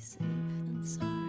safe than sorry.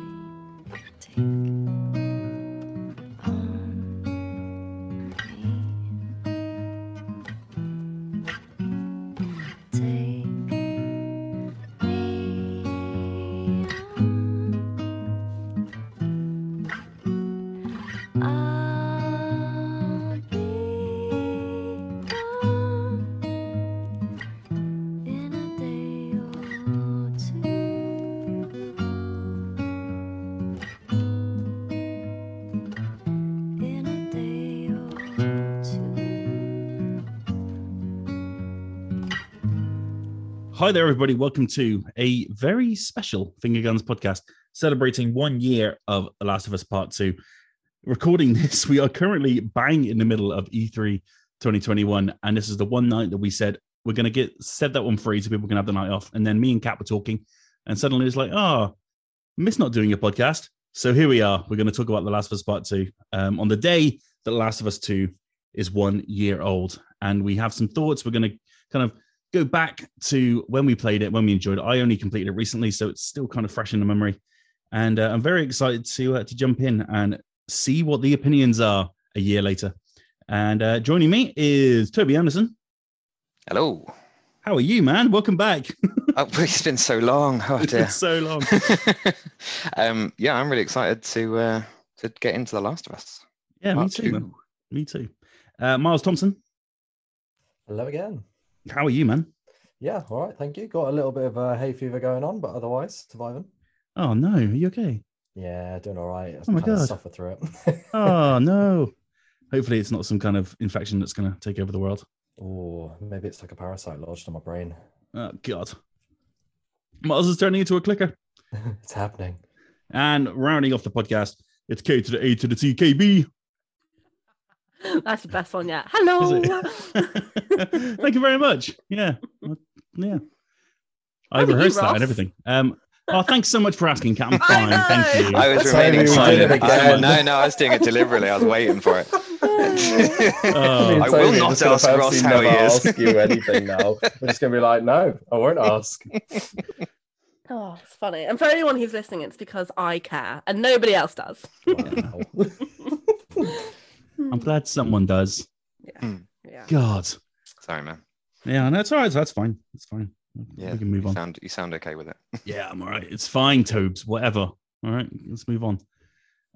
Hi there, everybody. Welcome to a very special Finger Guns podcast celebrating one year of The Last of Us Part 2. Recording this, we are currently bang in the middle of E E3 2021. And this is the one night that we said we're going to get set that one free so people can have the night off. And then me and Kat were talking, and suddenly it's like, oh, miss not doing a podcast. So here we are. We're going to talk about The Last of Us Part 2 um, on the day that The Last of Us 2 is one year old. And we have some thoughts. We're going to kind of go back to when we played it, when we enjoyed it. I only completed it recently, so it's still kind of fresh in the memory. And uh, I'm very excited to uh, to jump in and see what the opinions are a year later. And uh, joining me is Toby Andersen. Hello. How are you, man? Welcome back. Oh, it's been so long. Oh it's dear. been so long. um, yeah, I'm really excited to uh, to get into The Last of Us. Yeah, me too. Man. Me too. Uh, Miles Thompson, Hello again. How are you, man? Yeah, all right, thank you. Got a little bit of a hay fever going on, but otherwise surviving. Oh no, are you okay? Yeah, doing all right. Oh my God. Suffer through it. Oh no. Hopefully, it's not some kind of infection that's going to take over the world. oh, maybe it's like a parasite lodged in my brain. Oh God. Miles is turning into a clicker. it's happening. And rounding off the podcast, it's K to the A to the T K B. That's the best one yet. Hello. Thank you very much. Yeah. Yeah. I How rehearsed that and everything. Um, oh, thanks so much for asking, Kat. I'm fine. Thank you. I was That's remaining how we did silent. I- again. no, no, I was doing it deliberately. I was waiting for it. Oh. I will not ask Ross how he is. ask you anything now. We're just gonna be like, no, I won't ask. oh, it's funny. And for anyone who's listening, it's because I care and nobody else does. Wow. I'm glad someone does. Yeah. yeah God. Sorry, man. Yeah, no, it's all right. That's fine. It's fine. Yeah, we can move you on. sound you sound okay with it. Yeah, I'm all right. It's fine, Tobes. Whatever. All right, let's move on.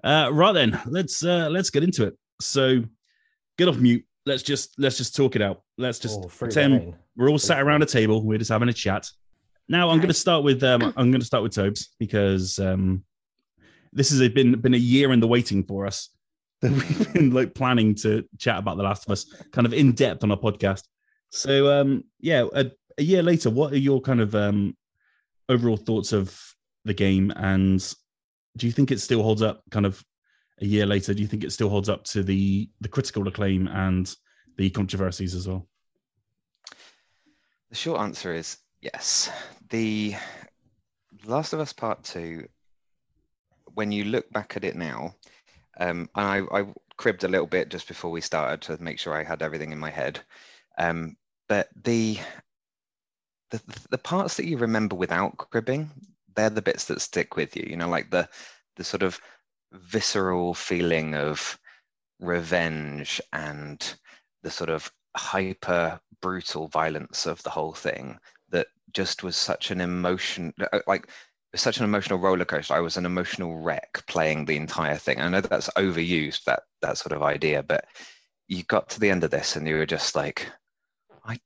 Uh, right then, let's uh, let's get into it. So, get off mute. Let's just let's just talk it out. Let's just Oh, pretend reign. we're all sat around a table. We're just having a chat. Now, I'm going to start with um, I'm going to start with Tobes because um, this has been been a year in the waiting for us. That we've been like planning to chat about The Last of Us, kind of in depth on our podcast. So, um, yeah, a, a year later, what are your kind of um, overall thoughts of the game, and do you think it still holds up? Kind of a year later, do you think it still holds up to the the critical acclaim and the controversies as well? The short answer is yes. The Last of Us Part Two. When you look back at it now, um, and I, I cribbed a little bit just before we started to make sure I had everything in my head. Um, but the, the the parts that you remember without cribbing, they're the bits that stick with you. You know, like the the sort of visceral feeling of revenge and the sort of hyper brutal violence of the whole thing that just was such an emotion uh, like such an emotional roller coaster. I was an emotional wreck playing the entire thing. I know that's overused that that sort of idea but you got to the end of this and you were just like i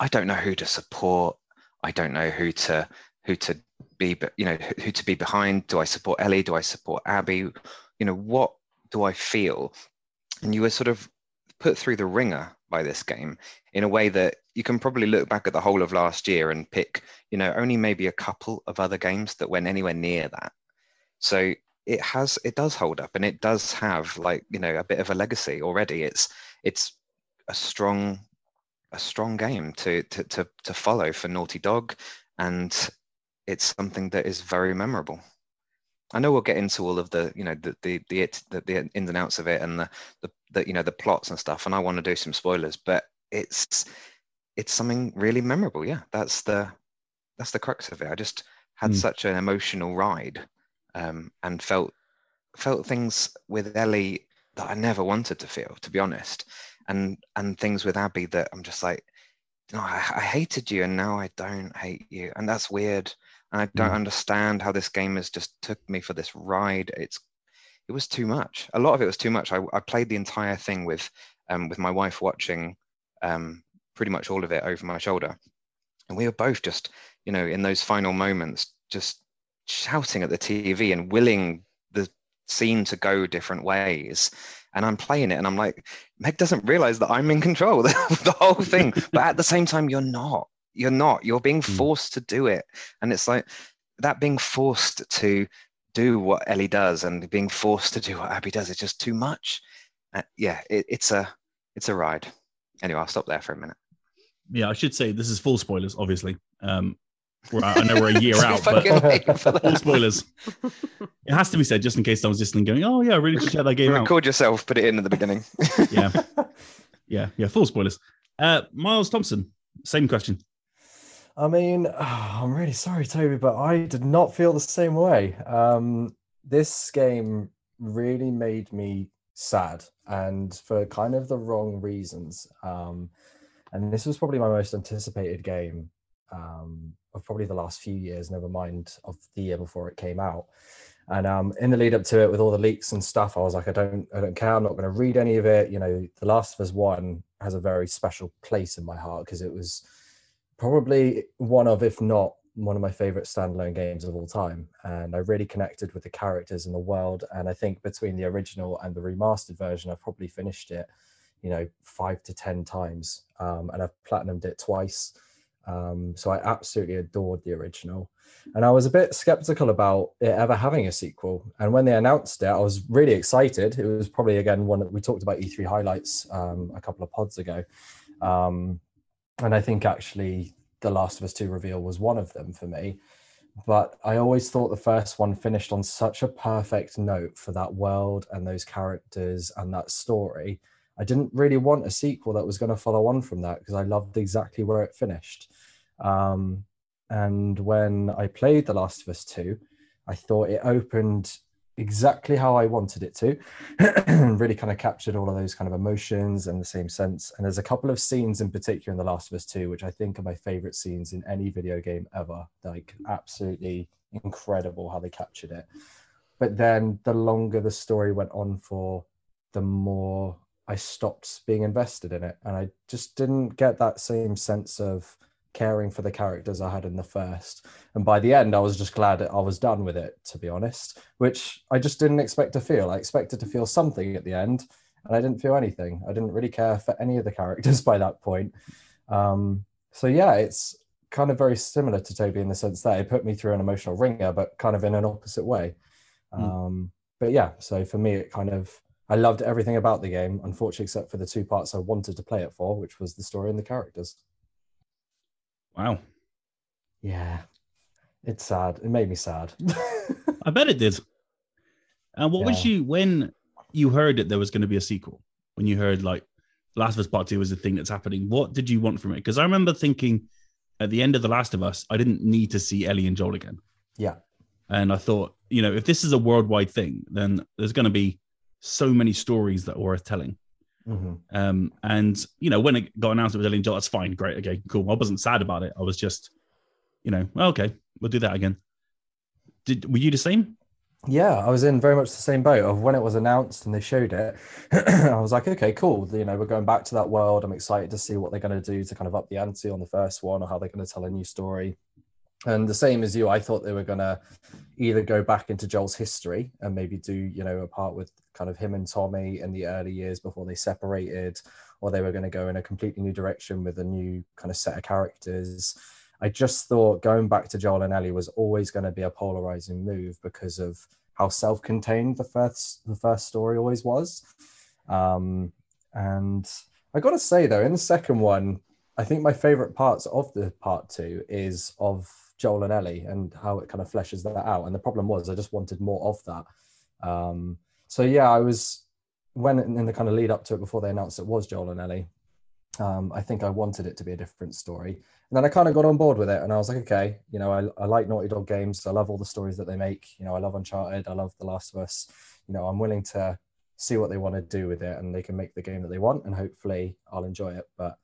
i don't know who to support. I don't know who to who to be but you know who, who to be behind. Do i support ellie? Do i support abby? You know what do i feel? And you were sort of put through the ringer by this game in a way that you can probably look back at the whole of last year and pick, you know, only maybe a couple of other games that went anywhere near that. So it has, it does hold up, and it does have like you know a bit of a legacy already. It's it's a strong a strong game to to to, to follow for Naughty Dog, and it's something that is very memorable. I know we'll get into all of the you know the the the, it, the, the ins and outs of it and the, the the you know the plots and stuff, and I want to do some spoilers, but it's it's something really memorable. Yeah, that's the that's the crux of it. I just had Mm. such an emotional ride, um, and felt felt things with Ellie that I never wanted to feel, to be honest, and and things with Abby that I'm just like, no, I, I hated you, and now I don't hate you, and that's weird, and I don't Mm. understand how this game has just took me for this ride. It's it was too much. A lot of it was too much. I, I played the entire thing with um, with my wife watching um, pretty much all of it over my shoulder, and we were both just, you know, in those final moments, just shouting at the TV and willing the scene to go different ways. And I'm playing it, and I'm like, Meg doesn't realize that I'm in control of the whole thing, but at the same time, you're not. You're not. You're being Mm. forced to do it, and it's like that being forced to do what Ellie does and being forced to do what Abby does. It's just too much. Uh, yeah, it, it's a it's a ride. Anyway, I'll stop there for a minute. Yeah, I should say this is full spoilers, obviously. Um, we're, I know we're a year out, but full spoilers. It has to be said just in case someone's listening, going, "Oh yeah, I really should check that game out." Record yourself, put it in at the beginning. Yeah, yeah, yeah. Full spoilers. Uh, Miles Thompson, same question. I mean, I'm really sorry, Toby, but I did not feel the same way. Um, this game really made me sad, and for kind of the wrong reasons. Um, and this was probably my most anticipated game um, of probably the last few years, never mind of the year before it came out. And um, in the lead up to it, with all the leaks and stuff, I was like, I don't, I don't care. I'm not going to read any of it. You know, The Last of Us One has a very special place in my heart because it was probably one of, if not one of my favorite standalone games of all time. And I really connected with the characters and the world. And I think between the original and the remastered version, I've probably finished it, you know, five to 10 times. Um, and I've platinumed it twice. Um, so I absolutely adored the original. And I was a bit skeptical about it ever having a sequel. And when they announced it, I was really excited. It was probably, again, one that we talked about E3 highlights um, a couple of pods ago. Um, and I think actually The Last of Us 2 reveal was one of them for me. But I always thought the first one finished on such a perfect note for that world and those characters and that story. I didn't really want a sequel that was going to follow on from that because I loved exactly where it finished. Um, and when I played The Last of Us 2, I thought it opened exactly how I wanted it to, really kind of captured all of those kind of emotions and the same sense. And there's a couple of scenes in particular in The Last of Us 2, which I think are my favorite scenes in any video game ever. Like, absolutely incredible how they captured it. But then the longer the story went on for, the more I stopped being invested in it. And I just didn't get that same sense of caring for the characters I had in the first. And by the end, I was just glad I was done with it, to be honest, which I just didn't expect to feel. I expected to feel something at the end, and I didn't feel anything. I didn't really care for any of the characters by that point. Um, so, yeah, it's kind of very similar to Toby in the sense that it put me through an emotional ringer, but kind of in an opposite way. Hmm. Um, but yeah, so for me, it kind of, I loved everything about the game, unfortunately, except for the two parts I wanted to play it for, which was the story and the characters. Wow, Yeah, it's sad. It made me sad. I bet it did. And what was you when you heard that there was going to be a sequel? When you heard like Last of Us Part Two was the thing that's happening, what did you want from it? Because I remember thinking at the end of The Last of Us, I didn't need to see Ellie and Joel again. yeah, And I thought, you know, if this is a worldwide thing, then there's going to be so many stories that are worth telling. Hmm Um, and you know, when it got announced it was Ellie and Joel, that's fine, great, okay, cool. I wasn't sad about it. I was just, you know, well, okay, we'll do that again. Did were you the same? yeah. I was in very much the same boat of when it was announced and they showed it. I was like, okay, cool. You know, we're going back to that world. I'm excited to see what they're going to do to kind of up the ante on the first one or how they're going to tell a new story. And the same as you, I thought they were going to either go back into Joel's history and maybe do, you know, a part with kind of him and Tommy in the early years before they separated, or they were going to go in a completely new direction with a new kind of set of characters. I just thought going back to Joel and Ellie was always going to be a polarizing move because of how self-contained the first the first story always was. Um, and I got to say though, in the second one, I think my favorite parts of the part two is of Joel and Ellie and how it kind of fleshes that out. And the problem was I just wanted more of that. Um, so yeah, I was when in the kind of lead up to it before they announced it was Joel and Ellie. Um, I think I wanted it to be a different story. And then I kind of got on board with it and I was like, okay, you know, I, I like Naughty Dog games. I love all the stories that they make. You know, I love Uncharted. I love The Last of Us. You know, I'm willing to see what they want to do with it and they can make the game that they want and hopefully I'll enjoy it. But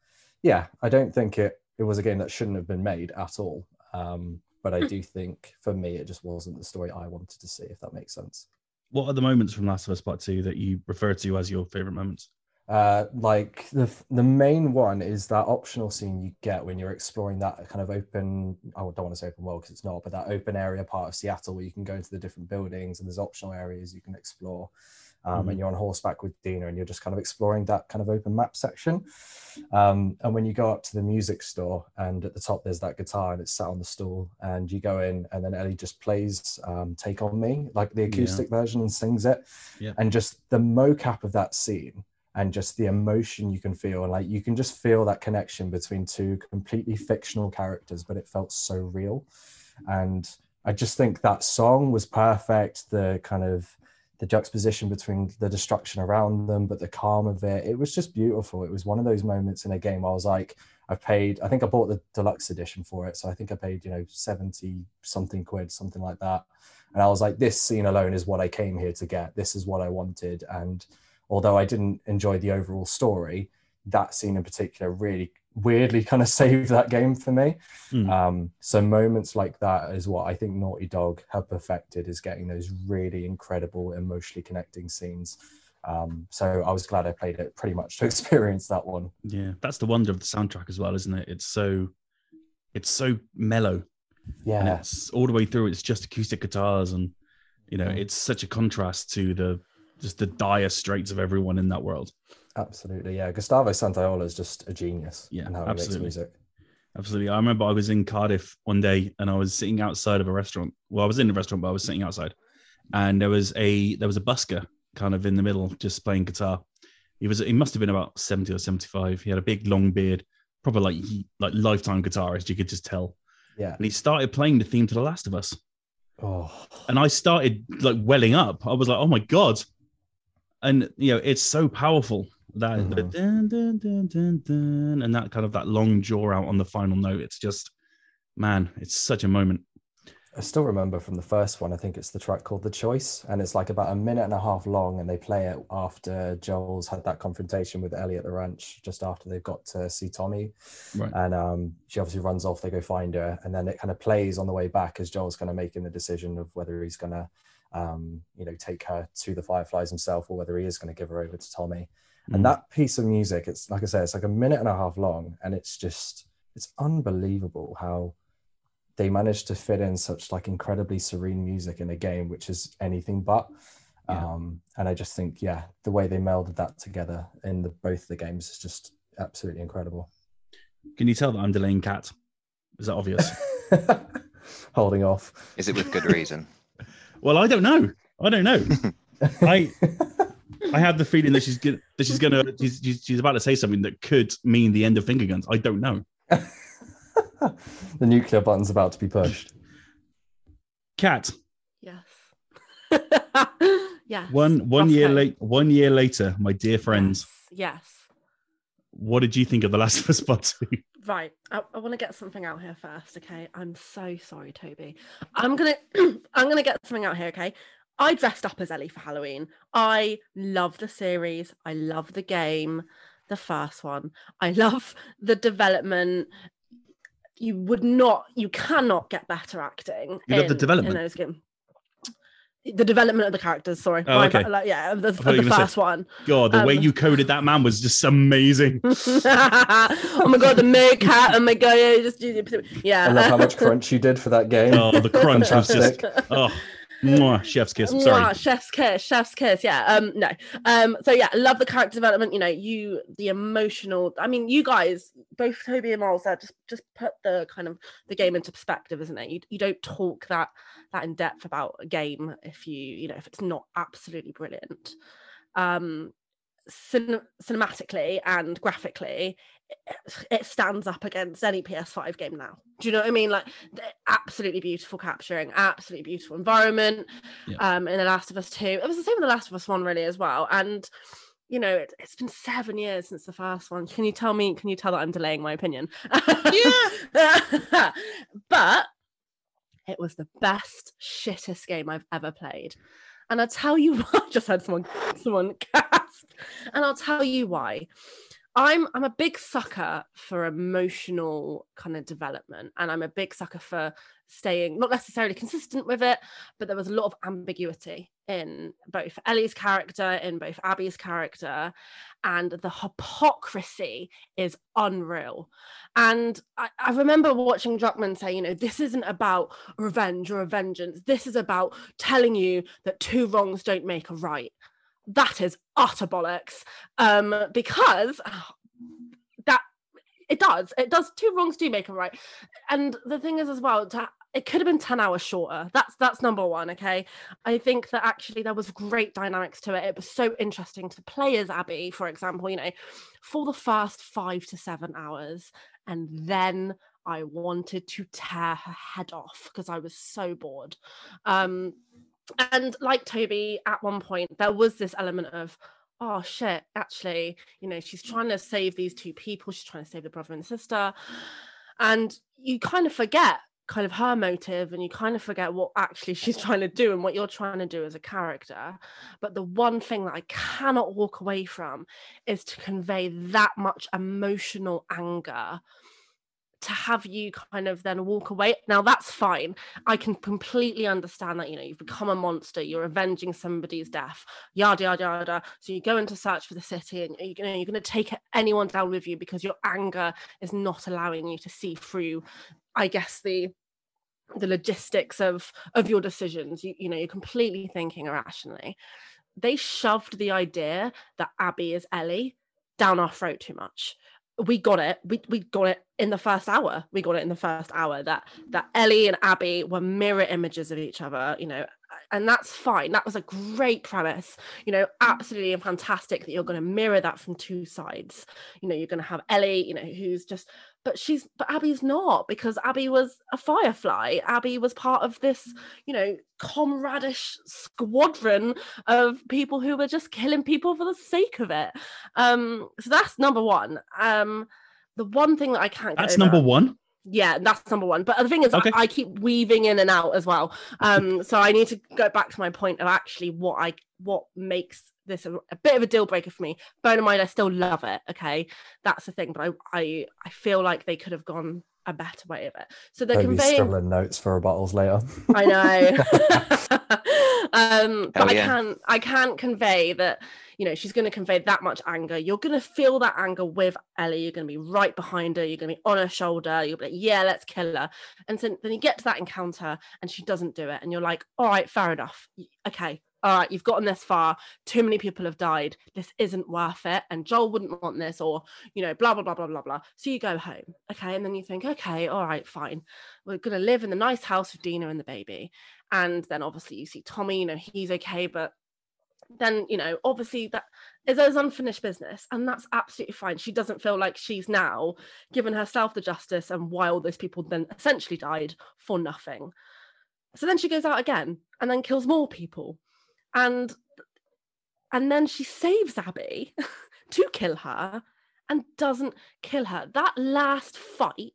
yeah, I don't think it, it was a game that shouldn't have been made at all. Um, but I do think for me, it just wasn't the story I wanted to see, if that makes sense. What are the moments from Last of Us Part Two that you refer to as your favorite moments? Uh, like the the main one is that optional scene you get when you're exploring that kind of open. I don't want to say open world because it's not, but that open area part of Seattle where you can go into the different buildings and there's optional areas you can explore. Um, Mhm. And you're on horseback with Dina, and you're just kind of exploring that kind of open map section. Um, and when you go up to the music store, and at the top there's that guitar, and it's sat on the stool, and you go in, and then Ellie just plays um, "Take on Me" like the acoustic version and sings it. Yeah. And just the mocap of that scene and just the emotion you can feel and like you can just feel that connection between two completely fictional characters but it felt so real and i just think that song was perfect the kind of the juxtaposition between the destruction around them but the calm of it. It was just beautiful. It was one of those moments in a game i was like I've paid i think i bought the deluxe edition for it. So i think i paid you know 70 something quid something like that. And i was like this scene alone is what i came here to get. This is what i wanted. And although I didn't enjoy the overall story, that scene in particular really weirdly kind of saved that game for me. Hmm. Um, so moments like that is what I think Naughty Dog have perfected is getting those really incredible, emotionally connecting scenes. Um, so I was glad I played it pretty much to experience that one. Yeah, that's the wonder of the soundtrack as well, isn't it? It's so, it's so mellow, and Yeah, it's all the way through. It's just acoustic guitars, and you know, Mhm. it's such a contrast to the just the dire straits of everyone in that world. Absolutely. Yeah, Gustavo Santaolalla is just a genius Yeah, in how he absolutely. makes music. Absolutely. I remember I was in Cardiff one day and I was sitting outside of a restaurant. Well, I was in a restaurant, but I was sitting outside. And there was a there was a busker kind of in the middle, just playing guitar. He was he must have been about 70 or 75. He had a big long beard, probably like like lifetime guitarist, you could just tell. Yeah. And he started playing the theme to The Last of Us. Oh, And I started like welling up. I was like, oh my God. And you know, it's so powerful that the Mhm. dun, dun, dun, dun, dun, and that kind of that long draw out on the final note. It's just man, it's such a moment. I still remember from the first one, I think it's the track called The Choice, and it's like about a minute and a half long, and they play it after Joel's had that confrontation with Ellie at the ranch, just after they've got to see Tommy. Right. And um, she obviously runs off, they go find her, and then it kind of plays on the way back as Joel's kind of making the decision of whether he's going to, um, you know, take her to the Fireflies himself or whether he is going to give her over to Tommy. And that piece of music, it's like I said, it's like a minute and a half long, and it's just, it's unbelievable how they managed to fit in such like incredibly serene music in a game which is anything but Yeah. um and i just think yeah the way they melded that together in the both the games is just absolutely incredible Can you tell that I'm delaying Kat? Is that obvious? holding off Is it with good reason? well, I don't know. I don't know. I I have the feeling that she's gonna that she's gonna she's, she's, she's about to say something that could mean the end of finger guns. I don't know. the nuclear button's about to be pushed Kat. Yes. yes. One one year Okay. late one year later, my dear friends, Yes. yes. what did you think of The Last of Us Part Two? Right. I, I want to get something out here first, okay? I'm so sorry, Toby. I'm gonna I'm gonna get something out here, okay? I dressed up as Ellie for Halloween. I love the series. I love the game, the first one. I love the development. You would not, you cannot get better acting. You love the development? in those games. The development of the characters. Sorry, Oh, okay. bad, like, yeah, the, thought you of were the gonna say- first one. God, the way Um, you coded that man was just amazing. oh my god, the meerkat! Oh my god, yeah, just yeah. i love how much crunch you did for that game Oh, the crunch was just Fantastic. oh, mwah, chef's kiss. I'm sorry. Mwah, chef's kiss, chef's kiss. Yeah. Um. No. Um. So yeah, love the character development. You know, you the emotional. I mean, you guys, both Toby and Miles, there just just put the kind of the game into perspective, isn't it? You you don't talk that that in depth about a game if you you know if it's not absolutely brilliant. Um. Cin- cinematically and graphically, it, stands up against any PS5 game now. Do you know what I mean? Like, absolutely beautiful capturing, absolutely beautiful environment. Yeah. Um, in The Last of Us 2, it was the same in The Last of Us 1, really, as well. And you know, it, it's been seven years since the first one. Can you tell me? Can you tell that I'm delaying my opinion? Yeah. but it was the best shittest game I've ever played. And I'll tell you why. I just had someone someone gasp. And I'll tell you why. I'm I'm a big sucker for emotional kind of development, and I'm a big sucker for staying not necessarily consistent with it, but there was a lot of ambiguity in both Ellie's character, in both Abby's character, and the hypocrisy is unreal. And I, I remember watching Druckmann say, you know, this isn't about revenge or a vengeance. This is about telling you that two wrongs don't make a right. That is utter bollocks. Um, because oh, that it does. It does two wrongs do make a right. And the thing is as well, to, it could have been 10 hours shorter. That's that's number one. Okay. I think that actually there was great dynamics to it. It was so interesting to play as Abby, for example, you know, for the first five to seven hours. And then I wanted to tear her head off because I was so bored. Um, and like Toby, at one point, there was this element of, oh shit, actually, you know, she's trying to save these two people, she's trying to save the brother and sister. And you kind of forget kind of her motive and you kind of forget what actually she's trying to do and what you're trying to do as a character. But the one thing that I cannot walk away from is to convey that much emotional anger to have you kind of then walk away. Now that's fine. I can completely understand that, you know, you've become a monster, you're avenging somebody's death, yada yada yada. So you go into search for the city and you're gonna you're gonna take anyone down with you because your anger is not allowing you to see through, I guess, the the logistics of of your decisions. You, you know, you're completely thinking irrationally. They shoved the idea that Abby is Ellie down our throat too much we got it. We we got it in the first hour. We got it in the first hour that that Ellie and Abby were mirror images of each other, you know, and that's fine. That was a great premise, you know, absolutely fantastic that you're going to mirror that from two sides. You know, you're going to have Ellie, you know, who's just but she's but Abby's not because Abby was a firefly. Abby was part of this, you know, comradish squadron of people who were just killing people for the sake of it. Um, so that's number one. Um, the one thing that I can't. get That's number one. Yeah that's number one. But the thing is I- Okay. I, keep weaving in and out as well. Um so i need to go back to my point of actually what i what makes this a, a bit of a deal breaker for me. Bear in mind i still love it okay? That's the thing but i i, I feel like they could have gone a better way of it so they're Toby's conveying scribbling notes for rebuttals later. I know. um, but Hell I can't I can't convey that, you know, she's gonna convey that much anger. You're gonna feel that anger with Ellie. You're gonna be right behind her, you're gonna be on her shoulder, you'll be like, yeah, let's kill her. And so then you get to that encounter and she doesn't do it, and you're like, all right, fair enough. Okay, all right, you've gotten this far. Too many people have died. This isn't worth it. And Joel wouldn't want this, or you know, blah blah blah blah blah blah. So you go home, okay, and then you think, okay, all right, fine. We're gonna live in the nice house with Dina and the baby. And then obviously you see Tommy, you know, he's okay, but then you know, obviously that is there's unfinished business, and that's absolutely fine. She doesn't feel like she's now given herself the justice, and why all those people then essentially died for nothing. So then she goes out again and then kills more people. And and then she saves Abby to kill her and doesn't kill her. That last fight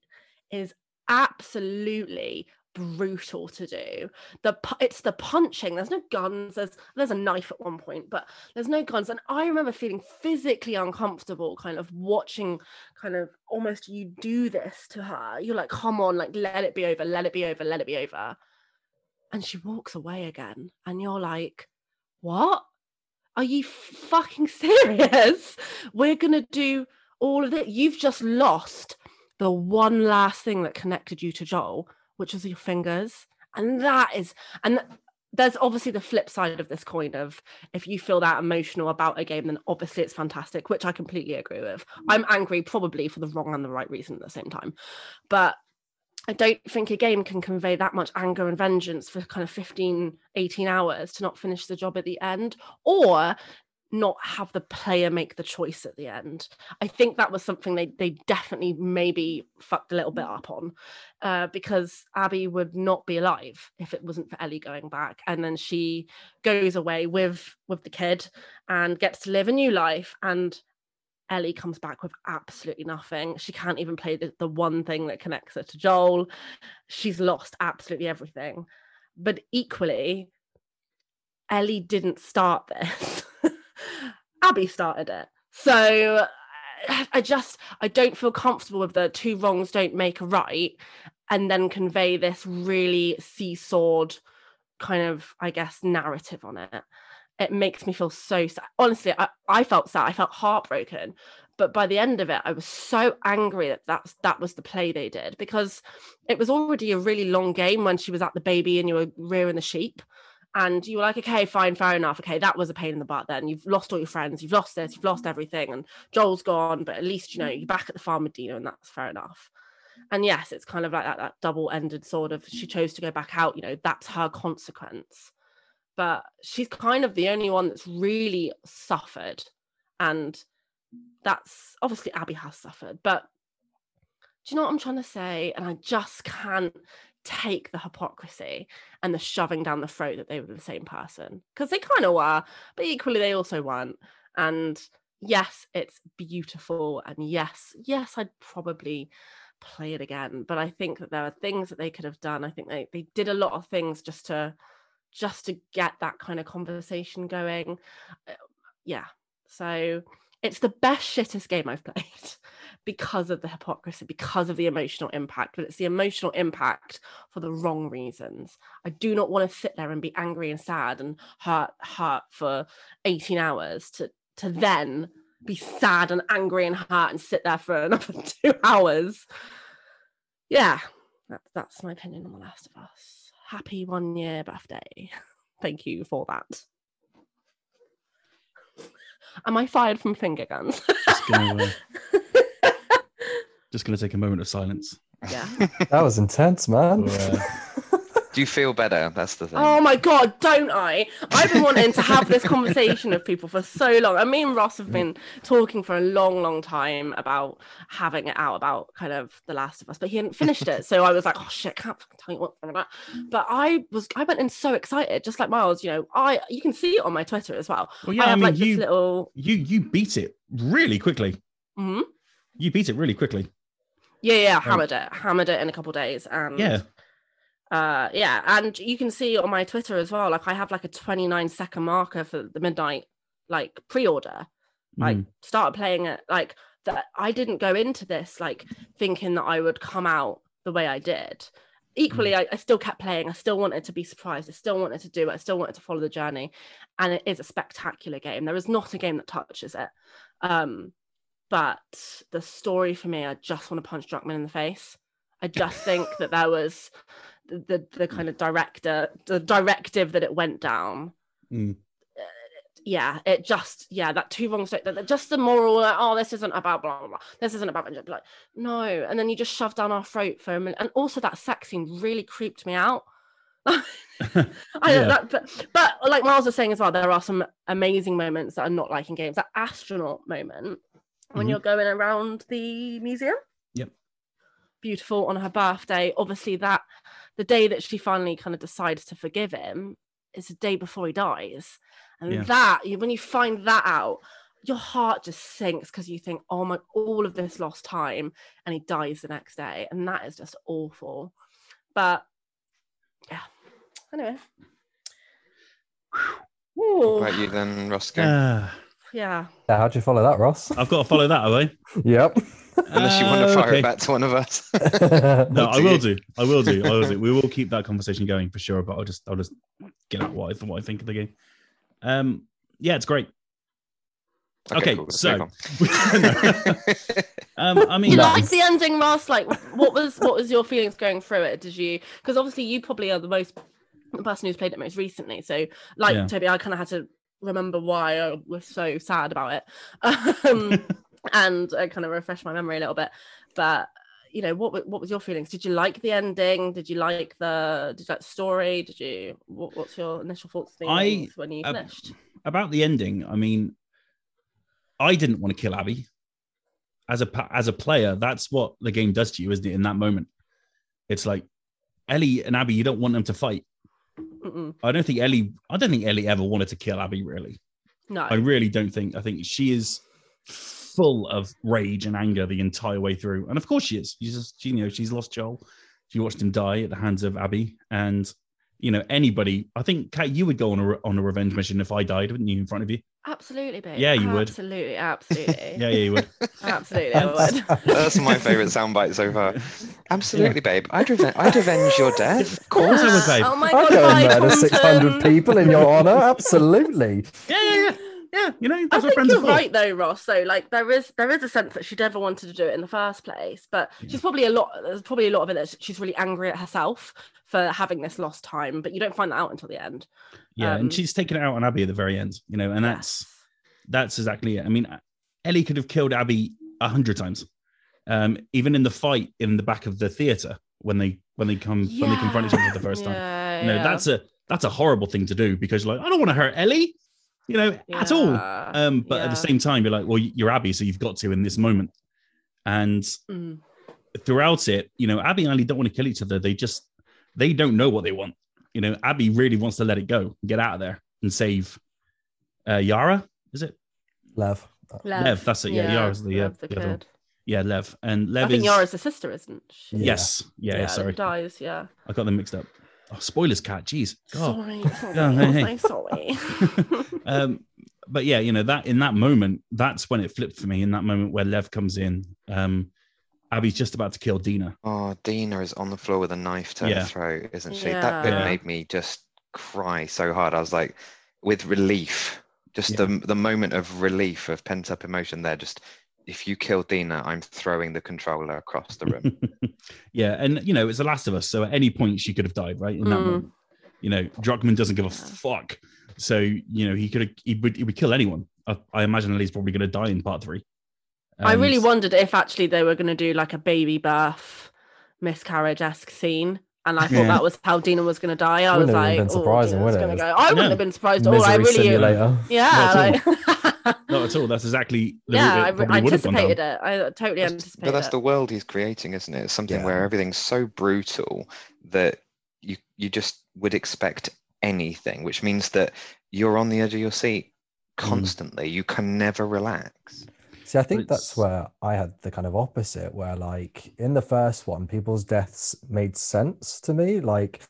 is absolutely brutal to do. The it's the punching. There's no guns. There's there's a knife at one point, but there's no guns. And I remember feeling physically uncomfortable, kind of watching, kind of almost you do this to her. You're like, come on, like let it be over, let it be over, let it be over. And she walks away again, and you're like, what? Are you fucking serious? We're gonna do all of it. You've just lost the one last thing that connected you to Joel, which was your fingers. And that is, and there's obviously the flip side of this coin of if you feel that emotional about a game, then obviously it's fantastic, which I completely agree with. I'm angry probably for the wrong and the right reason at the same time. But I don't think a game can convey that much anger and vengeance for kind of 15, 18 hours to not finish the job at the end. Or not have the player make the choice at the end. I think that was something they they definitely maybe fucked a little bit up on, uh, because Abby would not be alive if it wasn't for Ellie going back, and then she goes away with with the kid and gets to live a new life, and Ellie comes back with absolutely nothing. She can't even play the, the one thing that connects her to Joel. She's lost absolutely everything. But equally, Ellie didn't start this. Abby started it. So I- just I don't feel comfortable with the two wrongs don't make a right and then convey this really seesawed kind of I guess narrative on it. It makes me feel so sad. Honestly, I, I felt sad. I felt heartbroken. But by the end of it, I was so angry that that's, that was the play they did because it was already a really long game when she was at the baby and you were rearing the sheep and you were like, okay, fine, fair enough. Okay, that was a pain in the butt. Then you've lost all your friends, you've lost this, you've lost everything, and Joel's gone. But at least you know you're back at the farm with and that's fair enough. And yes, it's kind of like that, that double-ended sort of. She chose to go back out. You know, that's her consequence. But she's kind of the only one that's really suffered, and that's obviously Abby has suffered. But do you know what I'm trying to say? And I just can't take the hypocrisy and the shoving down the throat that they were the same person because they kind of were, but equally they also weren't. And yes, it's beautiful, and yes, yes, I'd probably play it again. But I think that there are things that they could have done. I think they they did a lot of things just to just to get that kind of conversation going. Uh, Yeah, so it's the best shittest game I've played because of the hypocrisy, because of the emotional impact, but it's the emotional impact for the wrong reasons. I do not want to sit there and be angry and sad and hurt, hurt for 18 hours to to then be sad and angry and hurt and sit there for another two hours. Yeah, that, that's my opinion on The Last of Us. Happy one year birthday. Thank you for that. Am I fired from finger guns? Just gonna, uh, just gonna take a moment of silence. yeah. That was intense, man. For, uh, Do you feel better? That's the thing. Oh my god, don't I? I've been wanting to have this conversation with people for so long. And me and Ross have been talking for a long, long time about having it out about kind of The Last of Us, but he hadn't finished it. So I was like, oh shit, can't fucking tell you what I'm about. But I was I went in so excited, just like Miles, you know, I you can see it on my Twitter as well. well, yeah, I I, mean, like you, this little you you beat it really quickly. Mhm. You beat it really quickly. yeah, yeah, hammered it, hammered it in a couple of days. And Yeah. Uh yeah and you can see on my twitter as well like i have like a 29 second marker for the midnight like pre-order. Like Mm. started playing it like that i didn't go into this like thinking that i would come out the way i did. Equally I, I still kept playing. I still wanted to be surprised. I still wanted to do it. I still wanted to follow the journey. And it is a spectacular game. There is not a game that touches it. Um but the story for me i just want to punch druckmann in the face. I just think that there was the, the the kind of director the directive that it went down Mm. yeah, it just yeah that two wrongs don't- just the moral like, oh this isn't about blah blah blah this isn't about vengeance like no and then you just shove down our throat for a minute and also that sex scene really creeped me out. I Yeah. know that but, but like Miles was saying as well there are some amazing moments that are not like in games that astronaut moment when Mhm. you're going around the museum Yep. beautiful on her birthday obviously that the day that she finally kind of decides to forgive him is the day before he dies and Yeah. that when you find that out your heart just sinks because you think oh my all of this lost time and he dies the next day and that is just awful but yeah anyway What about you then, Rossko? Uh, yeah Yeah, how'd you follow that, Ross? I've got to follow that, have I? yep. Unless you want to Uh, fire okay. it back to one of us. No, I will do. I will do. I will do. We will keep that conversation going for sure. But I'll just, I'll just get out what I, what I think of the game. Um, yeah, it's great. Okay, cool, so- Um, I mean, you No. like the ending ross like what was what was your feelings going through it did you because obviously you probably are the most the person who's played it most recently so like Yeah. toby i kind of had to remember why i was so sad about it um, and i kind of refresh my memory a little bit but you know what what was your feelings did you like the ending did you like the did you like the story did you what, what's your initial thoughts I- when you uh, finished about the ending, I mean, I didn't want to kill Abby. As a as a player, that's what the game does to you, isn't it? In that moment, it's like Ellie and Abby. You don't want them to fight. Mm-mm. I don't think Ellie. I don't think Ellie ever wanted to kill Abby. Really, No. I really don't think. I think she is full of rage and anger the entire way through, and of course she is. She's just, you know, she's lost Joel. She watched him die at the hands of Abby, and you know, anybody. I think Kat, you would go on a on a revenge mission if I died, wouldn't you, in front of you? Absolutely, babe. Yeah, you would. Absolutely, absolutely. Yeah, yeah, you would. Absolutely, I would. That's my favorite soundbite so far. Absolutely, babe. I'd, reven- I'd avenge your death. Of course. I would, babe. Oh my I'd god, go and murder 600 people in your honor. Absolutely. Yeah, yeah, yeah. Yeah, you know, I that's what think friends you're are for. right though, Ross. So like there is there is a sense that she never wanted to do it in the first place, but she's probably a lot. There's probably a lot of it that she's really angry at herself for having this lost time, but you don't find that out until the end. Yeah, Um, and she's taken it out on Abby at the very end, you know, and that's Yes. that's exactly it. I mean, Ellie could have killed Abby a hundred times, um, even in the fight in the back of the theater when they when they come when they confront each other for the first time. Yeah, yeah. that's a that's a horrible thing to do because you're like, I don't want to hurt Ellie, you know, at all. Um, but at the same time, you're like, well, you're Abby, so you've got to in this moment. And Mm. throughout it, you know, Abby and Ellie don't want to kill each other. They just they don't know what they want. You know, Abby really wants to let it go, get out of there, and save uh, Yara. Is it Lev. Lev? that's it. Yeah, Yara's the, uh, Lev the the kid. yeah Lev and Lev I think is Yara's the sister, isn't she? Yeah. yes, yeah, yeah, sorry, Dies, yeah. I got them mixed up. Oh, spoilers, Kat. Jeez, God. Sorry, sorry, Yeah, hey, hey. Sorry. um, but yeah, you know that in that moment, that's when it flipped for me. In that moment where Lev comes in, um, Abby's just about to kill Dina. Oh, Dina is on the floor with a knife to Yeah. her throat, isn't she? That bit Yeah. made me just cry so hard. I was like, with relief, just Yeah. the the moment of relief of pent up emotion there. Just if you kill Dina, I'm throwing the controller across the room. yeah, and you know it's The Last of Us, so at any point she could have died, right? In that Mm. moment, you know, Druckmann doesn't give a fuck, so you know he could have he would he would kill anyone. I, I imagine Ellie's probably going to die in part three. I really wondered if actually they were going to do like a baby birth miscarriage esque scene. And I thought Yeah. that was how Dina was going to die. I was Wouldn't have like, been oh, surprising, Dina's would it? gonna go. I wouldn't No. have been surprised at all. I Misery really, simulator. yeah, Not like, Not at all. That's exactly the yeah, I, I would have gone down. anticipated it. I totally That's- anticipated but that's it. the world he's creating, isn't it? It's something Yeah. where everything's so brutal that you you just would expect anything, which means that you're on the edge of your seat Mm. constantly. You can never relax. See, I think it's- that's where I had the kind of opposite, where like in the first one, people's deaths made sense to me. Like,